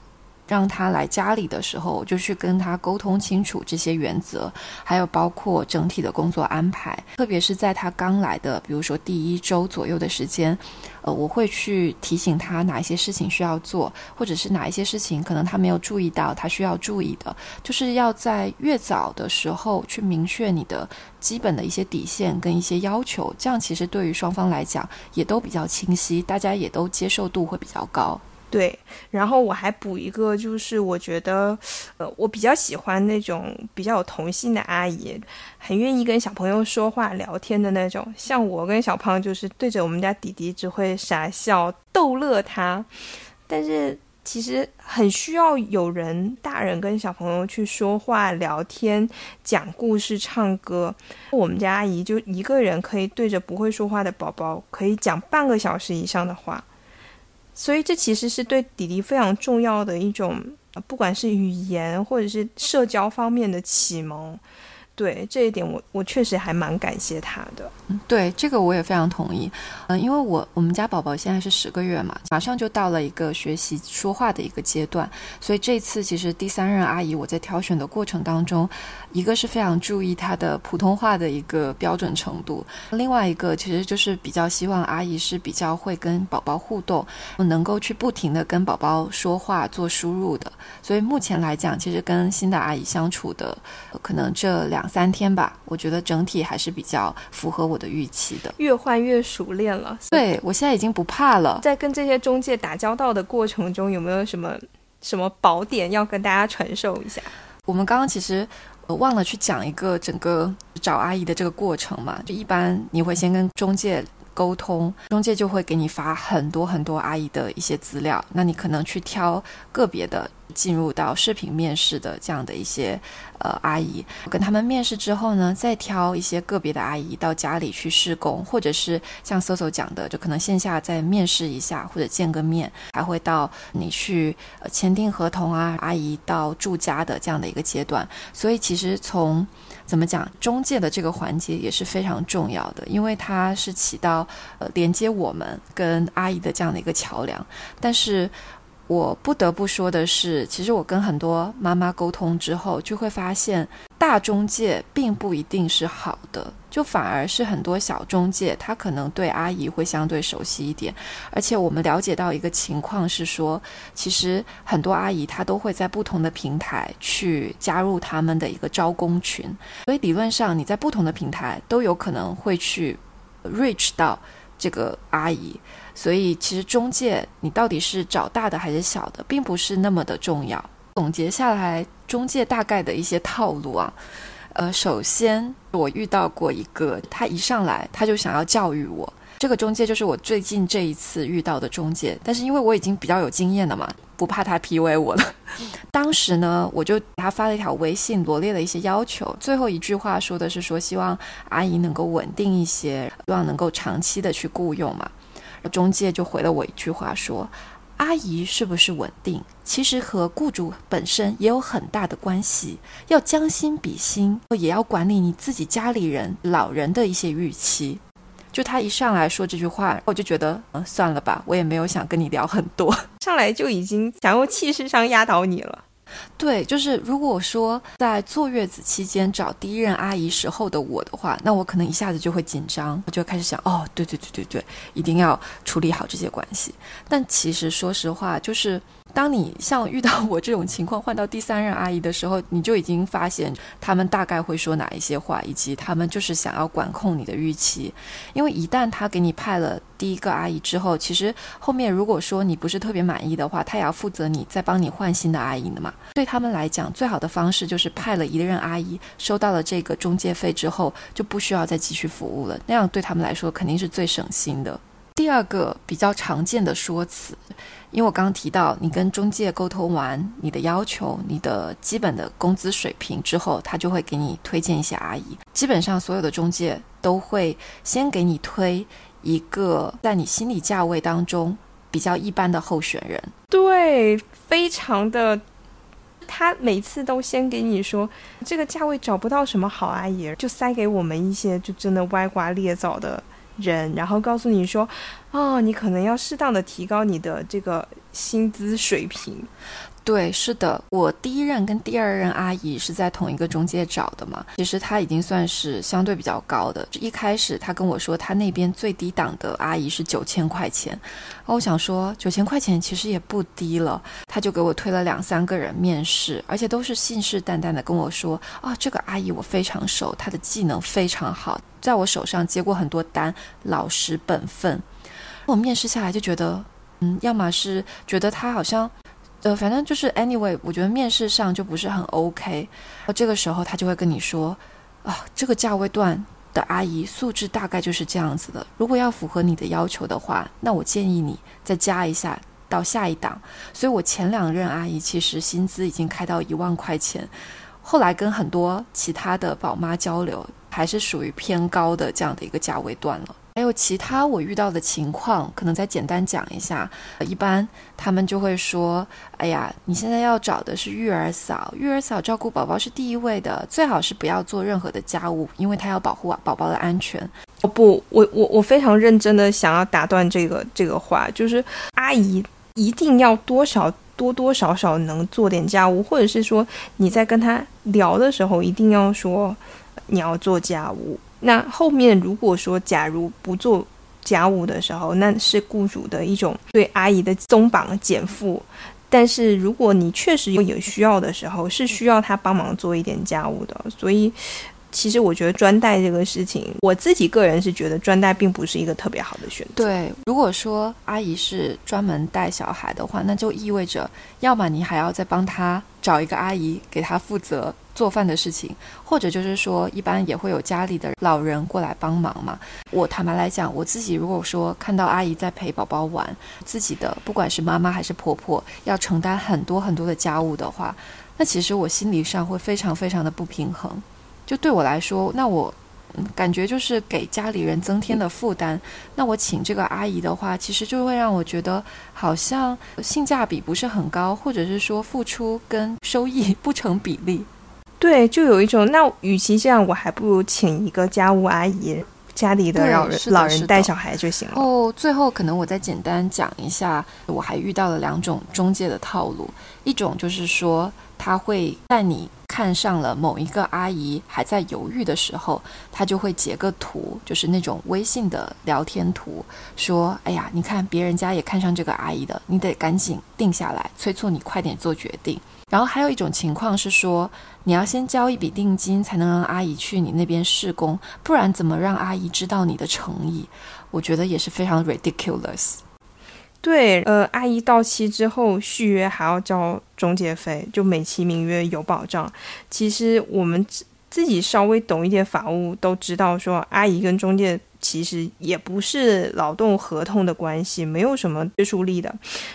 让他来家里的时候，我就去跟他沟通清楚这些原则，还有包括整体的工作安排。特别是在他刚来的，比如说第一周左右的时间，呃，我会去提醒他哪一些事情需要做，或者是哪一些事情可能他没有注意到，他需要注意的，就是要在越早的时候去明确你的基本的一些底线跟一些要求，这样其实对于双方来讲也都比较清晰，大家也都接受度会比较高。对，然后我还补一个，就是我觉得，呃，我比较喜欢那种比较有童心的阿姨，很愿意跟小朋友说话聊天的那种。像我跟小胖就是对着我们家弟弟只会傻笑逗乐他，但是其实很需要有人大人跟小朋友去说话聊天、讲故事、唱歌。我们家阿姨就一个人可以对着不会说话的宝宝可以讲半个小时以上的话。所以这其实是对弟弟非常重要的一种，不管是语言或者是社交方面的启蒙。对这一点，我我确实还蛮感谢他的。对这个我也非常同意。嗯，因为我我们家宝宝现在是十个月嘛，马上就到了一个学习说话的一个阶段，所以这次其实第三任阿姨我在挑选的过程当中，一个是非常注意他的普通话的一个标准程度，另外一个其实就是比较希望阿姨是比较会跟宝宝互动，能够去不停的跟宝宝说话做输入的。所以目前来讲，其实跟新的阿姨相处的，可能这两。三天吧，我觉得整体还是比较符合我的预期的。越换越熟练了，对我现在已经不怕了。在跟这些中介打交道的过程中，有没有什么什么宝典要跟大家传授一下？我们刚刚其实忘了去讲一个整个找阿姨的这个过程嘛，就一般你会先跟中介沟通，中介就会给你发很多很多阿姨的一些资料，那你可能去挑个别的。进入到视频面试的这样的一些呃阿姨，跟他们面试之后呢，再挑一些个别的阿姨到家里去试工，或者是像 Soso 讲的，就可能线下再面试一下或者见个面，还会到你去签订合同啊，阿姨到住家的这样的一个阶段。所以其实从怎么讲，中介的这个环节也是非常重要的，因为它是起到呃连接我们跟阿姨的这样的一个桥梁，但是。我不得不说的是，其实我跟很多妈妈沟通之后，就会发现大中介并不一定是好的，就反而是很多小中介，他可能对阿姨会相对熟悉一点。而且我们了解到一个情况是说，其实很多阿姨她都会在不同的平台去加入他们的一个招工群，所以理论上你在不同的平台都有可能会去 reach 到这个阿姨。所以，其实中介你到底是找大的还是小的，并不是那么的重要。总结下来，中介大概的一些套路啊，呃，首先我遇到过一个，他一上来他就想要教育我。这个中介就是我最近这一次遇到的中介，但是因为我已经比较有经验了嘛，不怕他 PUA 我了。当时呢，我就给他发了一条微信，罗列了一些要求，最后一句话说的是说希望阿姨能够稳定一些，希望能够长期的去雇佣嘛。中介就回了我一句话说：“阿姨是不是稳定，其实和雇主本身也有很大的关系。要将心比心，也要管理你自己家里人、老人的一些预期。”就他一上来说这句话，我就觉得，嗯，算了吧，我也没有想跟你聊很多，上来就已经想用气势上压倒你了。对，就是如果说在坐月子期间找第一任阿姨时候的我的话，那我可能一下子就会紧张，我就开始想，哦，对对对对对，一定要处理好这些关系。但其实说实话，就是。当你像遇到我这种情况换到第三任阿姨的时候，你就已经发现他们大概会说哪一些话，以及他们就是想要管控你的预期。因为一旦他给你派了第一个阿姨之后，其实后面如果说你不是特别满意的话，他也要负责你再帮你换新的阿姨的嘛。对他们来讲，最好的方式就是派了一任阿姨，收到了这个中介费之后，就不需要再继续服务了。那样对他们来说肯定是最省心的。第二个比较常见的说辞。因为我刚刚提到，你跟中介沟通完你的要求、你的基本的工资水平之后，他就会给你推荐一些阿姨。基本上所有的中介都会先给你推一个在你心理价位当中比较一般的候选人。对，非常的，他每次都先给你说这个价位找不到什么好阿姨，就塞给我们一些就真的歪瓜裂枣的。人，然后告诉你说，哦，你可能要适当的提高你的这个薪资水平。对，是的，我第一任跟第二任阿姨是在同一个中介找的嘛。其实她已经算是相对比较高的。一开始她跟我说，她那边最低档的阿姨是九千块钱。我想说，九千块钱其实也不低了。他就给我推了两三个人面试，而且都是信誓旦旦的跟我说，啊，这个阿姨我非常熟，她的技能非常好，在我手上接过很多单，老实本分。我面试下来就觉得。嗯，要么是觉得他好像，呃，反正就是 anyway，我觉得面试上就不是很 OK。这个时候他就会跟你说，啊，这个价位段的阿姨素质大概就是这样子的。如果要符合你的要求的话，那我建议你再加一下到下一档。所以我前两任阿姨其实薪资已经开到一万块钱，后来跟很多其他的宝妈交流，还是属于偏高的这样的一个价位段了。还有其他我遇到的情况，可能再简单讲一下。一般他们就会说：“哎呀，你现在要找的是育儿嫂，育儿嫂照顾宝宝是第一位的，最好是不要做任何的家务，因为她要保护宝宝的安全。”哦不，我我我非常认真的想要打断这个这个话，就是阿姨一定要多少多多少少能做点家务，或者是说你在跟她聊的时候一定要说你要做家务。那后面如果说假如不做家务的时候，那是雇主的一种对阿姨的松绑减负。但是如果你确实有需要的时候，是需要他帮忙做一点家务的。所以，其实我觉得专带这个事情，我自己个人是觉得专带并不是一个特别好的选择。对，如果说阿姨是专门带小孩的话，那就意味着，要么你还要再帮他找一个阿姨给他负责。做饭的事情，或者就是说，一般也会有家里的老人过来帮忙嘛。我坦白来讲，我自己如果说看到阿姨在陪宝宝玩，自己的不管是妈妈还是婆婆要承担很多很多的家务的话，那其实我心理上会非常非常的不平衡。就对我来说，那我感觉就是给家里人增添的负担。那我请这个阿姨的话，其实就会让我觉得好像性价比不是很高，或者是说付出跟收益不成比例。对，就有一种，那与其这样，我还不如请一个家务阿姨，家里的老人老人带小孩就行了。哦，最后可能我再简单讲一下，我还遇到了两种中介的套路，一种就是说，他会带你看上了某一个阿姨还在犹豫的时候，他就会截个图，就是那种微信的聊天图，说，哎呀，你看别人家也看上这个阿姨的，你得赶紧定下来，催促你快点做决定。然后还有一种情况是说，你要先交一笔定金，才能让阿姨去你那边试工，不然怎么让阿姨知道你的诚意？我觉得也是非常 ridiculous。对，呃，阿姨到期之后续约还要交中介费，就美其名曰有保障。其实我们自自己稍微懂一点法务都知道，说阿姨跟中介其实也不是劳动合同的关系，没有什么约束力的。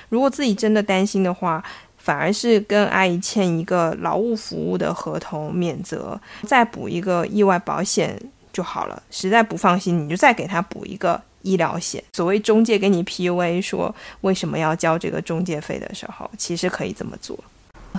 如果自己真的担心的话，反而是跟阿姨签一个劳务服务的合同免责，再补一个意外保险就好了。实在不放心，你就再给他补一个医疗险。所谓中介给你 PUA 说为什么要交这个中介费的时候，其实可以这么做。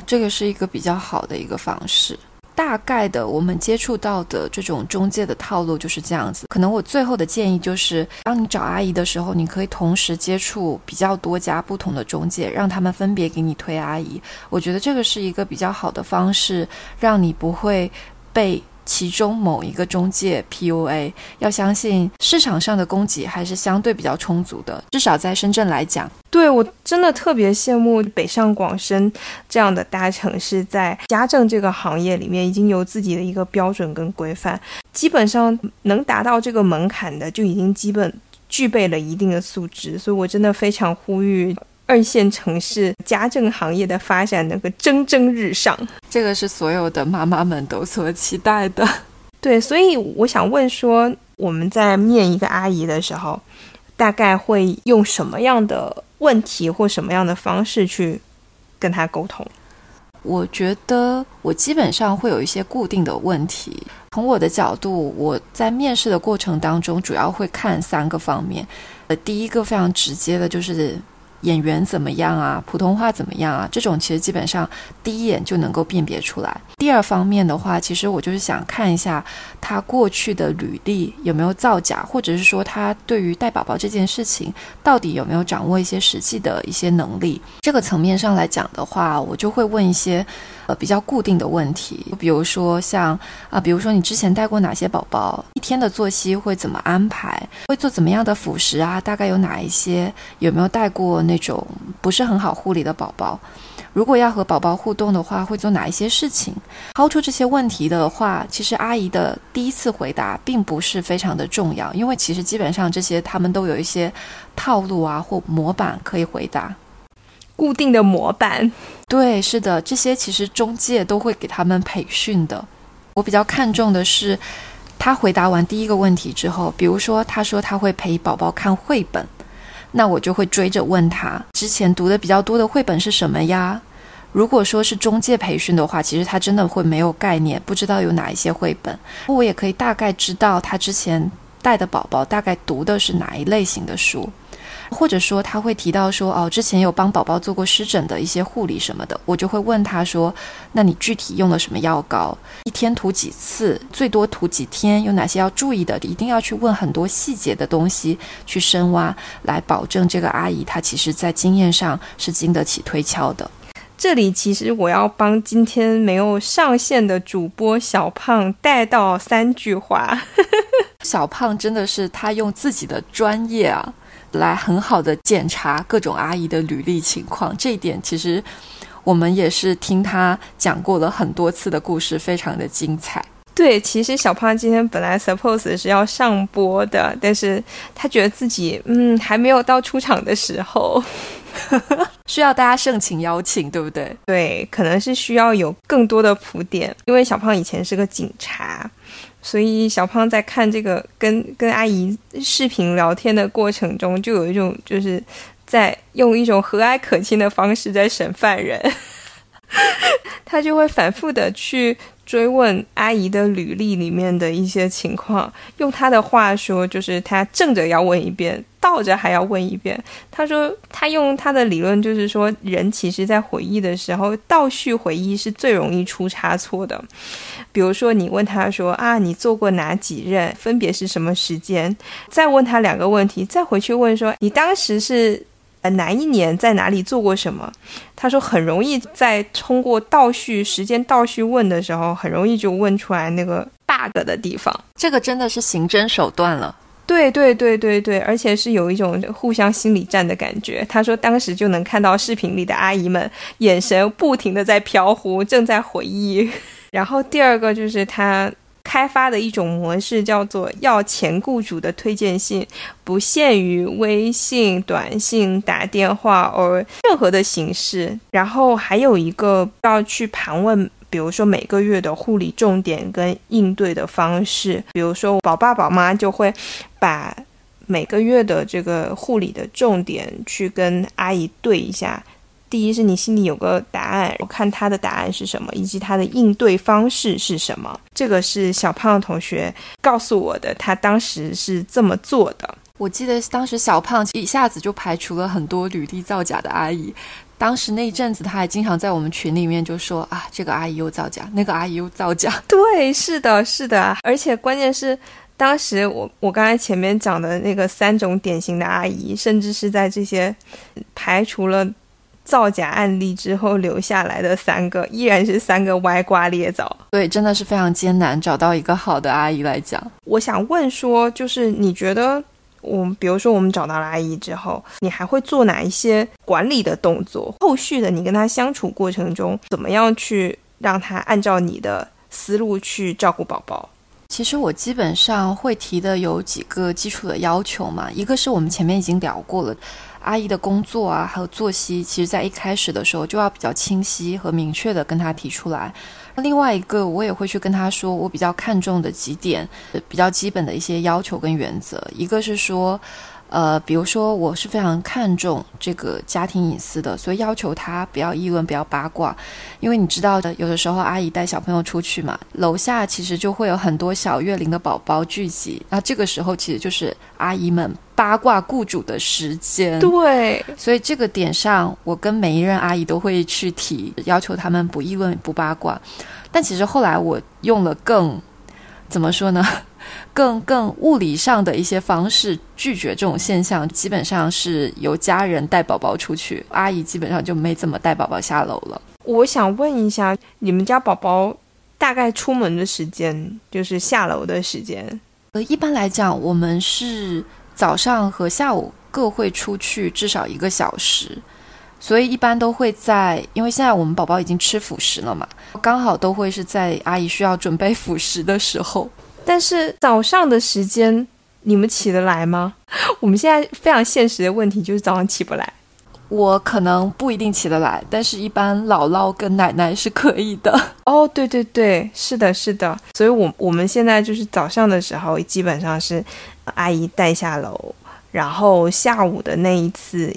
这个是一个比较好的一个方式。大概的，我们接触到的这种中介的套路就是这样子。可能我最后的建议就是，当你找阿姨的时候，你可以同时接触比较多家不同的中介，让他们分别给你推阿姨。我觉得这个是一个比较好的方式，让你不会被。其中某一个中介 PUA，要相信市场上的供给还是相对比较充足的，至少在深圳来讲。对我真的特别羡慕北上广深这样的大城市，在家政这个行业里面已经有自己的一个标准跟规范，基本上能达到这个门槛的就已经基本具备了一定的素质，所以我真的非常呼吁。二线城市家政行业的发展能够蒸蒸日上，这个是所有的妈妈们都所期待的。对，所以我想问说，我们在面一个阿姨的时候，大概会用什么样的问题或什么样的方式去跟她沟通？我觉得我基本上会有一些固定的问题。从我的角度，我在面试的过程当中，主要会看三个方面。呃，第一个非常直接的就是。演员怎么样啊？普通话怎么样啊？这种其实基本上第一眼就能够辨别出来。第二方面的话，其实我就是想看一下他过去的履历有没有造假，或者是说他对于带宝宝这件事情到底有没有掌握一些实际的一些能力。这个层面上来讲的话，我就会问一些。呃，比较固定的问题，比如说像啊，比如说你之前带过哪些宝宝，一天的作息会怎么安排，会做怎么样的辅食啊？大概有哪一些？有没有带过那种不是很好护理的宝宝？如果要和宝宝互动的话，会做哪一些事情？抛出这些问题的话，其实阿姨的第一次回答并不是非常的重要，因为其实基本上这些他们都有一些套路啊或模板可以回答，固定的模板。对，是的，这些其实中介都会给他们培训的。我比较看重的是，他回答完第一个问题之后，比如说他说他会陪宝宝看绘本。那我就会追着问他之前读的比较多的绘本是什么呀？如果说是中介培训的话，其实他真的会没有概念，不知道有哪一些绘本。我也可以大概知道他之前带的宝宝大概读的是哪一类型的书。或者说他会提到说哦，之前有帮宝宝做过湿疹的一些护理什么的，我就会问他说，那你具体用了什么药膏？一天涂几次？最多涂几天？有哪些要注意的？一定要去问很多细节的东西，去深挖，来保证这个阿姨她其实在经验上是经得起推敲的。这里其实我要帮今天没有上线的主播小胖带到三句话。小胖真的是他用自己的专业啊。来很好的检查各种阿姨的履历情况，这一点其实我们也是听他讲过了很多次的故事，非常的精彩。对，其实小胖今天本来 suppose 是要上播的，但是他觉得自己嗯还没有到出场的时候，需要大家盛情邀请，对不对？对，可能是需要有更多的铺垫，因为小胖以前是个警察。所以小胖在看这个跟跟阿姨视频聊天的过程中，就有一种就是在用一种和蔼可亲的方式在审犯人，他就会反复的去。追问阿姨的履历里面的一些情况，用他的话说，就是他正着要问一遍，倒着还要问一遍。他说，他用他的理论，就是说，人其实在回忆的时候，倒叙回忆是最容易出差错的。比如说，你问他说啊，你做过哪几任，分别是什么时间？再问他两个问题，再回去问说，你当时是。呃，哪一年在哪里做过什么？他说很容易在通过倒叙时间倒叙问的时候，很容易就问出来那个 bug 的地方。这个真的是刑侦手段了。对对对对对，而且是有一种互相心理战的感觉。他说当时就能看到视频里的阿姨们眼神不停的在飘忽，正在回忆。然后第二个就是他。开发的一种模式叫做要前雇主的推荐信，不限于微信、短信、打电话，而任何的形式。然后还有一个要去盘问，比如说每个月的护理重点跟应对的方式。比如说宝爸宝妈就会把每个月的这个护理的重点去跟阿姨对一下。第一是你心里有个答案，我看他的答案是什么，以及他的应对方式是什么。这个是小胖同学告诉我的，他当时是这么做的。我记得当时小胖一下子就排除了很多履历造假的阿姨。当时那一阵子，他还经常在我们群里面就说啊，这个阿姨又造假，那个阿姨又造假。对，是的，是的。而且关键是，当时我我刚才前面讲的那个三种典型的阿姨，甚至是在这些排除了。造假案例之后留下来的三个，依然是三个歪瓜裂枣。对，真的是非常艰难找到一个好的阿姨来讲。我想问说，就是你觉得，我们比如说我们找到了阿姨之后，你还会做哪一些管理的动作？后续的你跟她相处过程中，怎么样去让她按照你的思路去照顾宝宝？其实我基本上会提的有几个基础的要求嘛，一个是我们前面已经聊过了。阿姨的工作啊，还有作息，其实在一开始的时候就要比较清晰和明确的跟她提出来。另外一个，我也会去跟她说，我比较看重的几点，比较基本的一些要求跟原则。一个是说。呃，比如说，我是非常看重这个家庭隐私的，所以要求他不要议论，不要八卦，因为你知道的，有的时候阿姨带小朋友出去嘛，楼下其实就会有很多小月龄的宝宝聚集，那这个时候其实就是阿姨们八卦雇主的时间。对，所以这个点上，我跟每一任阿姨都会去提，要求他们不议论、不八卦。但其实后来我用了更，怎么说呢？更更物理上的一些方式拒绝这种现象，基本上是由家人带宝宝出去，阿姨基本上就没怎么带宝宝下楼了。我想问一下，你们家宝宝大概出门的时间，就是下楼的时间？呃，一般来讲，我们是早上和下午各会出去至少一个小时。所以一般都会在，因为现在我们宝宝已经吃辅食了嘛，刚好都会是在阿姨需要准备辅食的时候。但是早上的时间你们起得来吗？我们现在非常现实的问题就是早上起不来。我可能不一定起得来，但是一般姥姥跟奶奶是可以的。哦，对对对，是的，是的。所以，我我们现在就是早上的时候，基本上是阿姨带下楼，然后下午的那一次，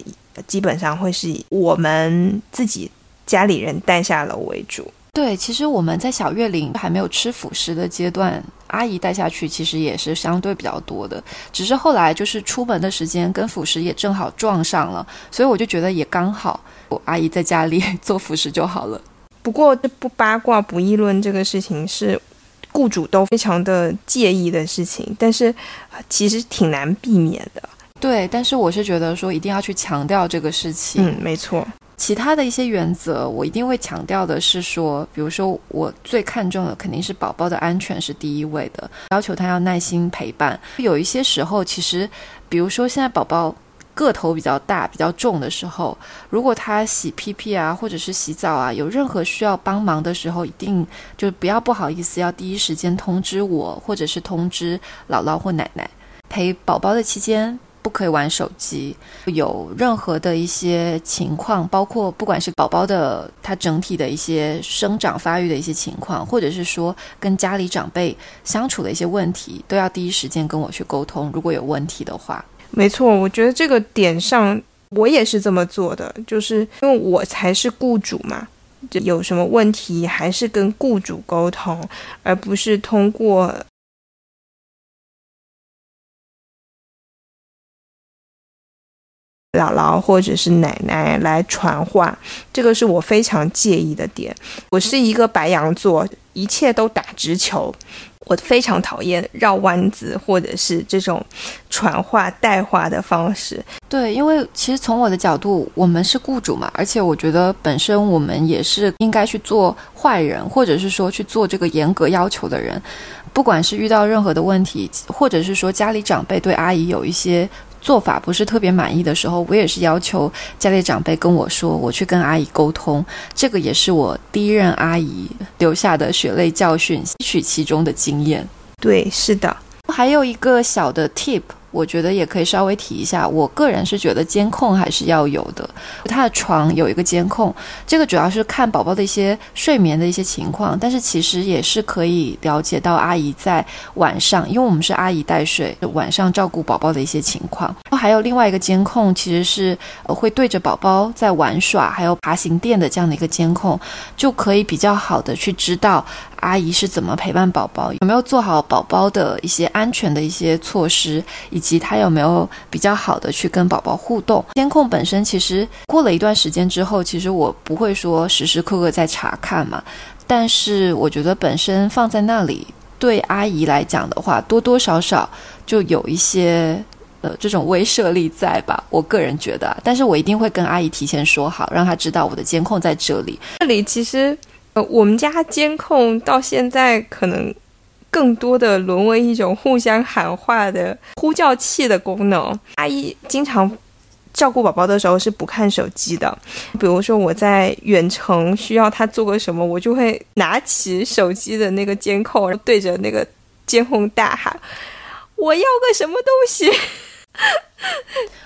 基本上会是以我们自己家里人带下楼为主。对，其实我们在小月龄还没有吃辅食的阶段，阿姨带下去其实也是相对比较多的。只是后来就是出门的时间跟辅食也正好撞上了，所以我就觉得也刚好，我阿姨在家里 做辅食就好了。不过这不八卦不议论这个事情是雇主都非常的介意的事情，但是其实挺难避免的。对，但是我是觉得说一定要去强调这个事情。嗯，没错。其他的一些原则，我一定会强调的是说，比如说我最看重的肯定是宝宝的安全是第一位的，要求他要耐心陪伴。有一些时候，其实，比如说现在宝宝个头比较大、比较重的时候，如果他洗屁屁啊，或者是洗澡啊，有任何需要帮忙的时候，一定就不要不好意思，要第一时间通知我，或者是通知姥姥或奶奶。陪宝宝的期间。不可以玩手机。有任何的一些情况，包括不管是宝宝的他整体的一些生长发育的一些情况，或者是说跟家里长辈相处的一些问题，都要第一时间跟我去沟通。如果有问题的话，没错，我觉得这个点上我也是这么做的，就是因为我才是雇主嘛，就有什么问题还是跟雇主沟通，而不是通过。姥姥或者是奶奶来传话，这个是我非常介意的点。我是一个白羊座，一切都打直球。我非常讨厌绕弯子或者是这种传话带话的方式。对，因为其实从我的角度，我们是雇主嘛，而且我觉得本身我们也是应该去做坏人，或者是说去做这个严格要求的人。不管是遇到任何的问题，或者是说家里长辈对阿姨有一些。做法不是特别满意的时候，我也是要求家里长辈跟我说，我去跟阿姨沟通。这个也是我第一任阿姨留下的血泪教训，吸取其中的经验。对，是的。还有一个小的 tip。我觉得也可以稍微提一下，我个人是觉得监控还是要有的。他的床有一个监控，这个主要是看宝宝的一些睡眠的一些情况，但是其实也是可以了解到阿姨在晚上，因为我们是阿姨带睡，晚上照顾宝宝的一些情况。还有另外一个监控，其实是会对着宝宝在玩耍，还有爬行垫的这样的一个监控，就可以比较好的去知道。阿姨是怎么陪伴宝宝？有没有做好宝宝的一些安全的一些措施？以及她有没有比较好的去跟宝宝互动？监控本身其实过了一段时间之后，其实我不会说时时刻刻在查看嘛。但是我觉得本身放在那里，对阿姨来讲的话，多多少少就有一些呃这种威慑力在吧。我个人觉得，但是我一定会跟阿姨提前说好，让她知道我的监控在这里。这里其实。呃，我们家监控到现在可能更多的沦为一种互相喊话的呼叫器的功能。阿姨经常照顾宝宝的时候是不看手机的，比如说我在远程需要他做个什么，我就会拿起手机的那个监控，对着那个监控大喊：“我要个什么东西。”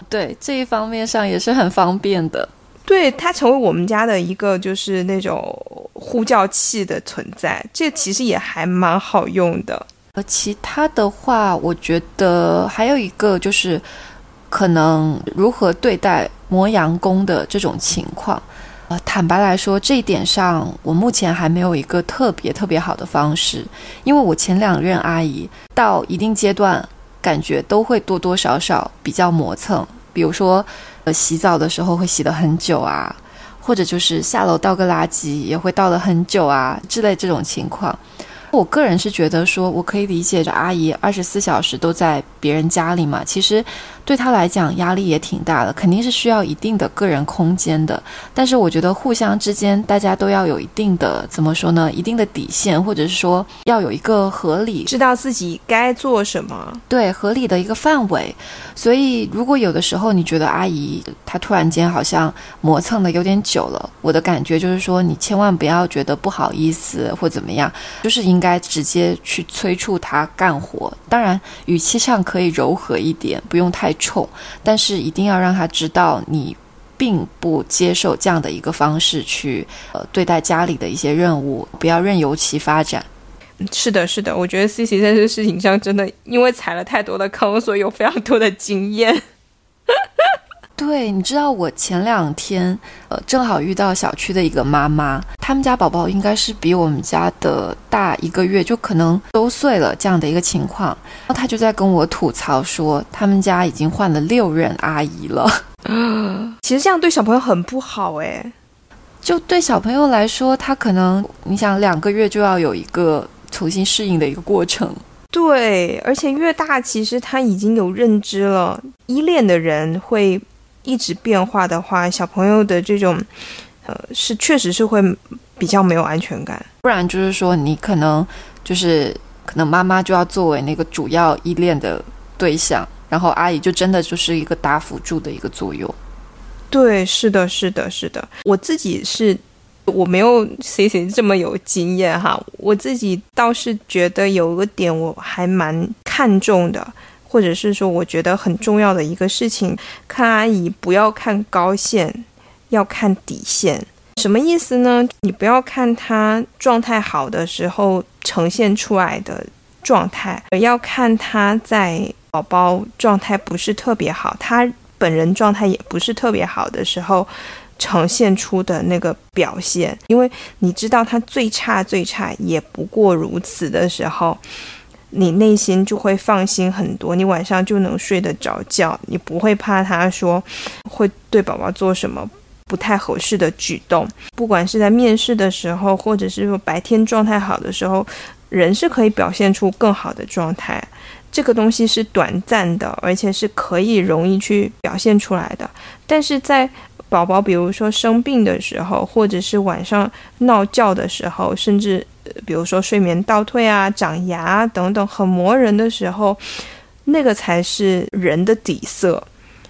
对这一方面上也是很方便的。对它成为我们家的一个就是那种呼叫器的存在，这其实也还蛮好用的。呃，其他的话，我觉得还有一个就是，可能如何对待磨洋工的这种情况。呃，坦白来说，这一点上我目前还没有一个特别特别好的方式，因为我前两任阿姨到一定阶段，感觉都会多多少少比较磨蹭，比如说。洗澡的时候会洗得很久啊，或者就是下楼倒个垃圾也会倒了很久啊之类这种情况。我个人是觉得说，我可以理解着阿姨二十四小时都在别人家里嘛，其实对他来讲压力也挺大的，肯定是需要一定的个人空间的。但是我觉得互相之间大家都要有一定的怎么说呢？一定的底线，或者是说要有一个合理，知道自己该做什么，对合理的一个范围。所以如果有的时候你觉得阿姨她突然间好像磨蹭的有点久了，我的感觉就是说你千万不要觉得不好意思或怎么样，就是应该直接去催促她干活。当然语气上可以柔和一点，不用太。冲，但是一定要让他知道你并不接受这样的一个方式去呃对待家里的一些任务，不要任由其发展。是的，是的，我觉得 C C 在这个事情上真的因为踩了太多的坑，所以有非常多的经验。对，你知道我前两天呃正好遇到小区的一个妈妈，他们家宝宝应该是比我们家的大一个月，就可能周岁了这样的一个情况。然后她就在跟我吐槽说，他们家已经换了六任阿姨了。其实这样对小朋友很不好诶，就对小朋友来说，他可能你想两个月就要有一个重新适应的一个过程。对，而且越大，其实他已经有认知了，依恋的人会。一直变化的话，小朋友的这种，呃，是确实是会比较没有安全感。不然就是说，你可能就是可能妈妈就要作为那个主要依恋的对象，然后阿姨就真的就是一个打辅助的一个作用。对，是的，是的，是的。我自己是我没有 C C 这么有经验哈，我自己倒是觉得有个点我还蛮看重的。或者是说，我觉得很重要的一个事情，看阿姨不要看高线，要看底线。什么意思呢？你不要看她状态好的时候呈现出来的状态，而要看她在宝宝状态不是特别好，她本人状态也不是特别好的时候呈现出的那个表现。因为你知道她最差最差也不过如此的时候。你内心就会放心很多，你晚上就能睡得着觉，你不会怕他说会对宝宝做什么不太合适的举动。不管是在面试的时候，或者是说白天状态好的时候，人是可以表现出更好的状态。这个东西是短暂的，而且是可以容易去表现出来的。但是在宝宝比如说生病的时候，或者是晚上闹觉的时候，甚至。比如说睡眠倒退啊、长牙等等很磨人的时候，那个才是人的底色。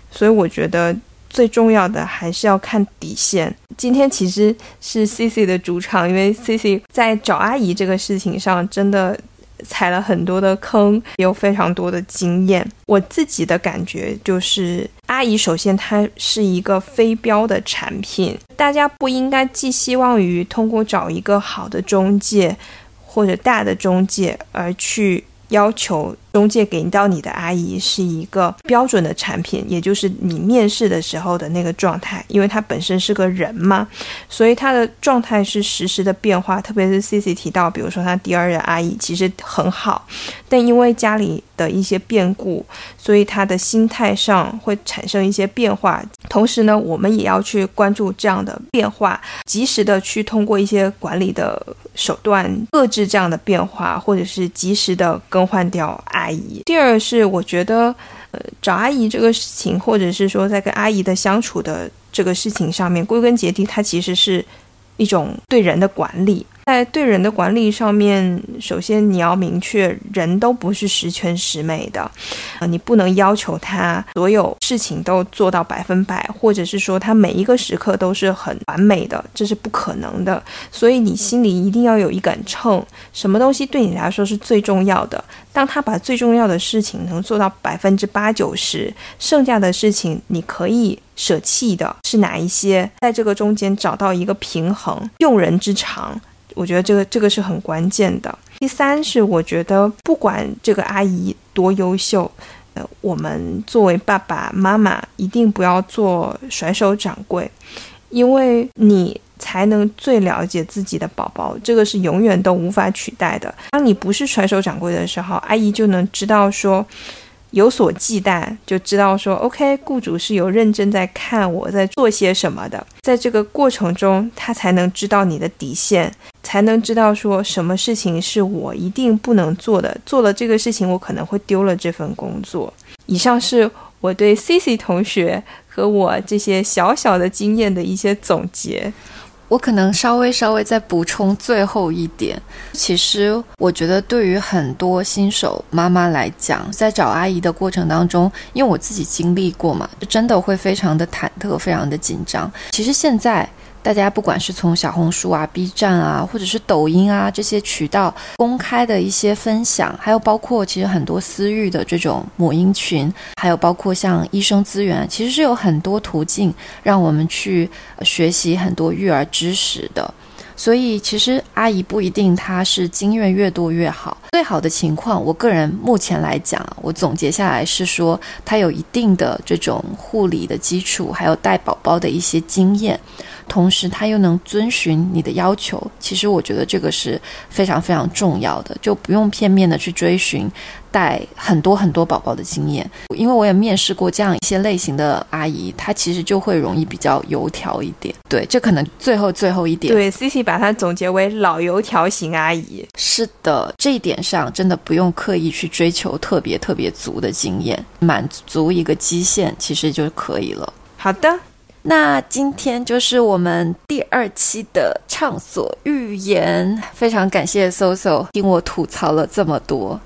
所以我觉得最重要的还是要看底线。今天其实是 C C 的主场，因为 C C 在找阿姨这个事情上真的。踩了很多的坑，有非常多的经验。我自己的感觉就是，阿姨首先它是一个非标的产品，大家不应该寄希望于通过找一个好的中介或者大的中介而去。要求中介给到你的阿姨是一个标准的产品，也就是你面试的时候的那个状态，因为她本身是个人嘛，所以她的状态是实时的变化。特别是 C C 提到，比如说他第二任阿姨其实很好，但因为家里的一些变故，所以他的心态上会产生一些变化。同时呢，我们也要去关注这样的变化，及时的去通过一些管理的手段遏制这样的变化，或者是及时的。更换掉阿阿姨。第二是，我觉得，呃，找阿姨这个事情，或者是说在跟阿姨的相处的这个事情上面，归根结底，它其实是一种对人的管理。在对人的管理上面，首先你要明确，人都不是十全十美的，呃，你不能要求他所有事情都做到百分百，或者是说他每一个时刻都是很完美的，这是不可能的。所以你心里一定要有一杆秤，什么东西对你来说是最重要的？当他把最重要的事情能做到百分之八九十，剩下的事情你可以舍弃的是哪一些？在这个中间找到一个平衡，用人之长。我觉得这个这个是很关键的。第三是，我觉得不管这个阿姨多优秀，呃，我们作为爸爸妈妈一定不要做甩手掌柜，因为你才能最了解自己的宝宝，这个是永远都无法取代的。当你不是甩手掌柜的时候，阿姨就能知道说。有所忌惮，就知道说，OK，雇主是有认真在看我在做些什么的，在这个过程中，他才能知道你的底线，才能知道说什么事情是我一定不能做的，做了这个事情，我可能会丢了这份工作。以上是我对 C C 同学和我这些小小的经验的一些总结。我可能稍微稍微再补充最后一点，其实我觉得对于很多新手妈妈来讲，在找阿姨的过程当中，因为我自己经历过嘛，就真的会非常的忐忑，非常的紧张。其实现在。大家不管是从小红书啊、B 站啊，或者是抖音啊这些渠道公开的一些分享，还有包括其实很多私域的这种母婴群，还有包括像医生资源，其实是有很多途径让我们去学习很多育儿知识的。所以其实阿姨不一定她是经验越多越好，最好的情况，我个人目前来讲，我总结下来是说，她有一定的这种护理的基础，还有带宝宝的一些经验。同时，他又能遵循你的要求，其实我觉得这个是非常非常重要的，就不用片面的去追寻带很多很多宝宝的经验。因为我也面试过这样一些类型的阿姨，她其实就会容易比较油条一点。对，这可能最后最后一点。对，C C 把它总结为老油条型阿姨。是的，这一点上真的不用刻意去追求特别特别足的经验，满足一个基线其实就可以了。好的。那今天就是我们第二期的畅所欲言，非常感谢 Soso 听我吐槽了这么多。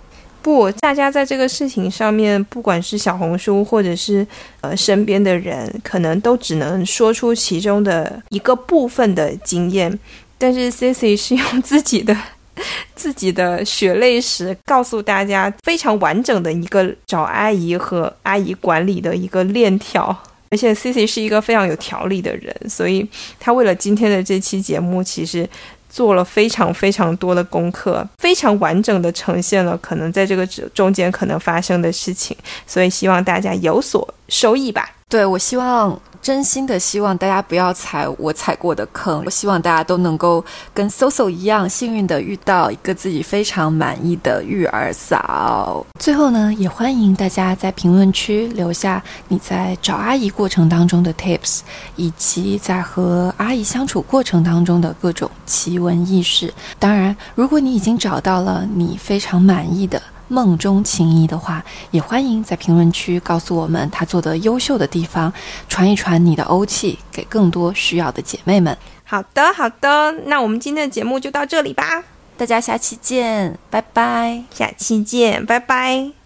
不，大家在这个事情上面，不管是小红书或者是呃身边的人，可能都只能说出其中的一个部分的经验，但是 Cici 是用自己的 自己的血泪史告诉大家非常完整的一个找阿姨和阿姨管理的一个链条。而且，C C 是一个非常有条理的人，所以他为了今天的这期节目，其实做了非常非常多的功课，非常完整的呈现了可能在这个中间可能发生的事情，所以希望大家有所收益吧。对我希望。真心的希望大家不要踩我踩过的坑。我希望大家都能够跟 Soso 一样幸运的遇到一个自己非常满意的育儿嫂。最后呢，也欢迎大家在评论区留下你在找阿姨过程当中的 Tips，以及在和阿姨相处过程当中的各种奇闻异事。当然，如果你已经找到了你非常满意的。梦中情谊的话，也欢迎在评论区告诉我们他做的优秀的地方，传一传你的欧气给更多需要的姐妹们。好的，好的，那我们今天的节目就到这里吧，大家下期见，拜拜，下期见，拜拜。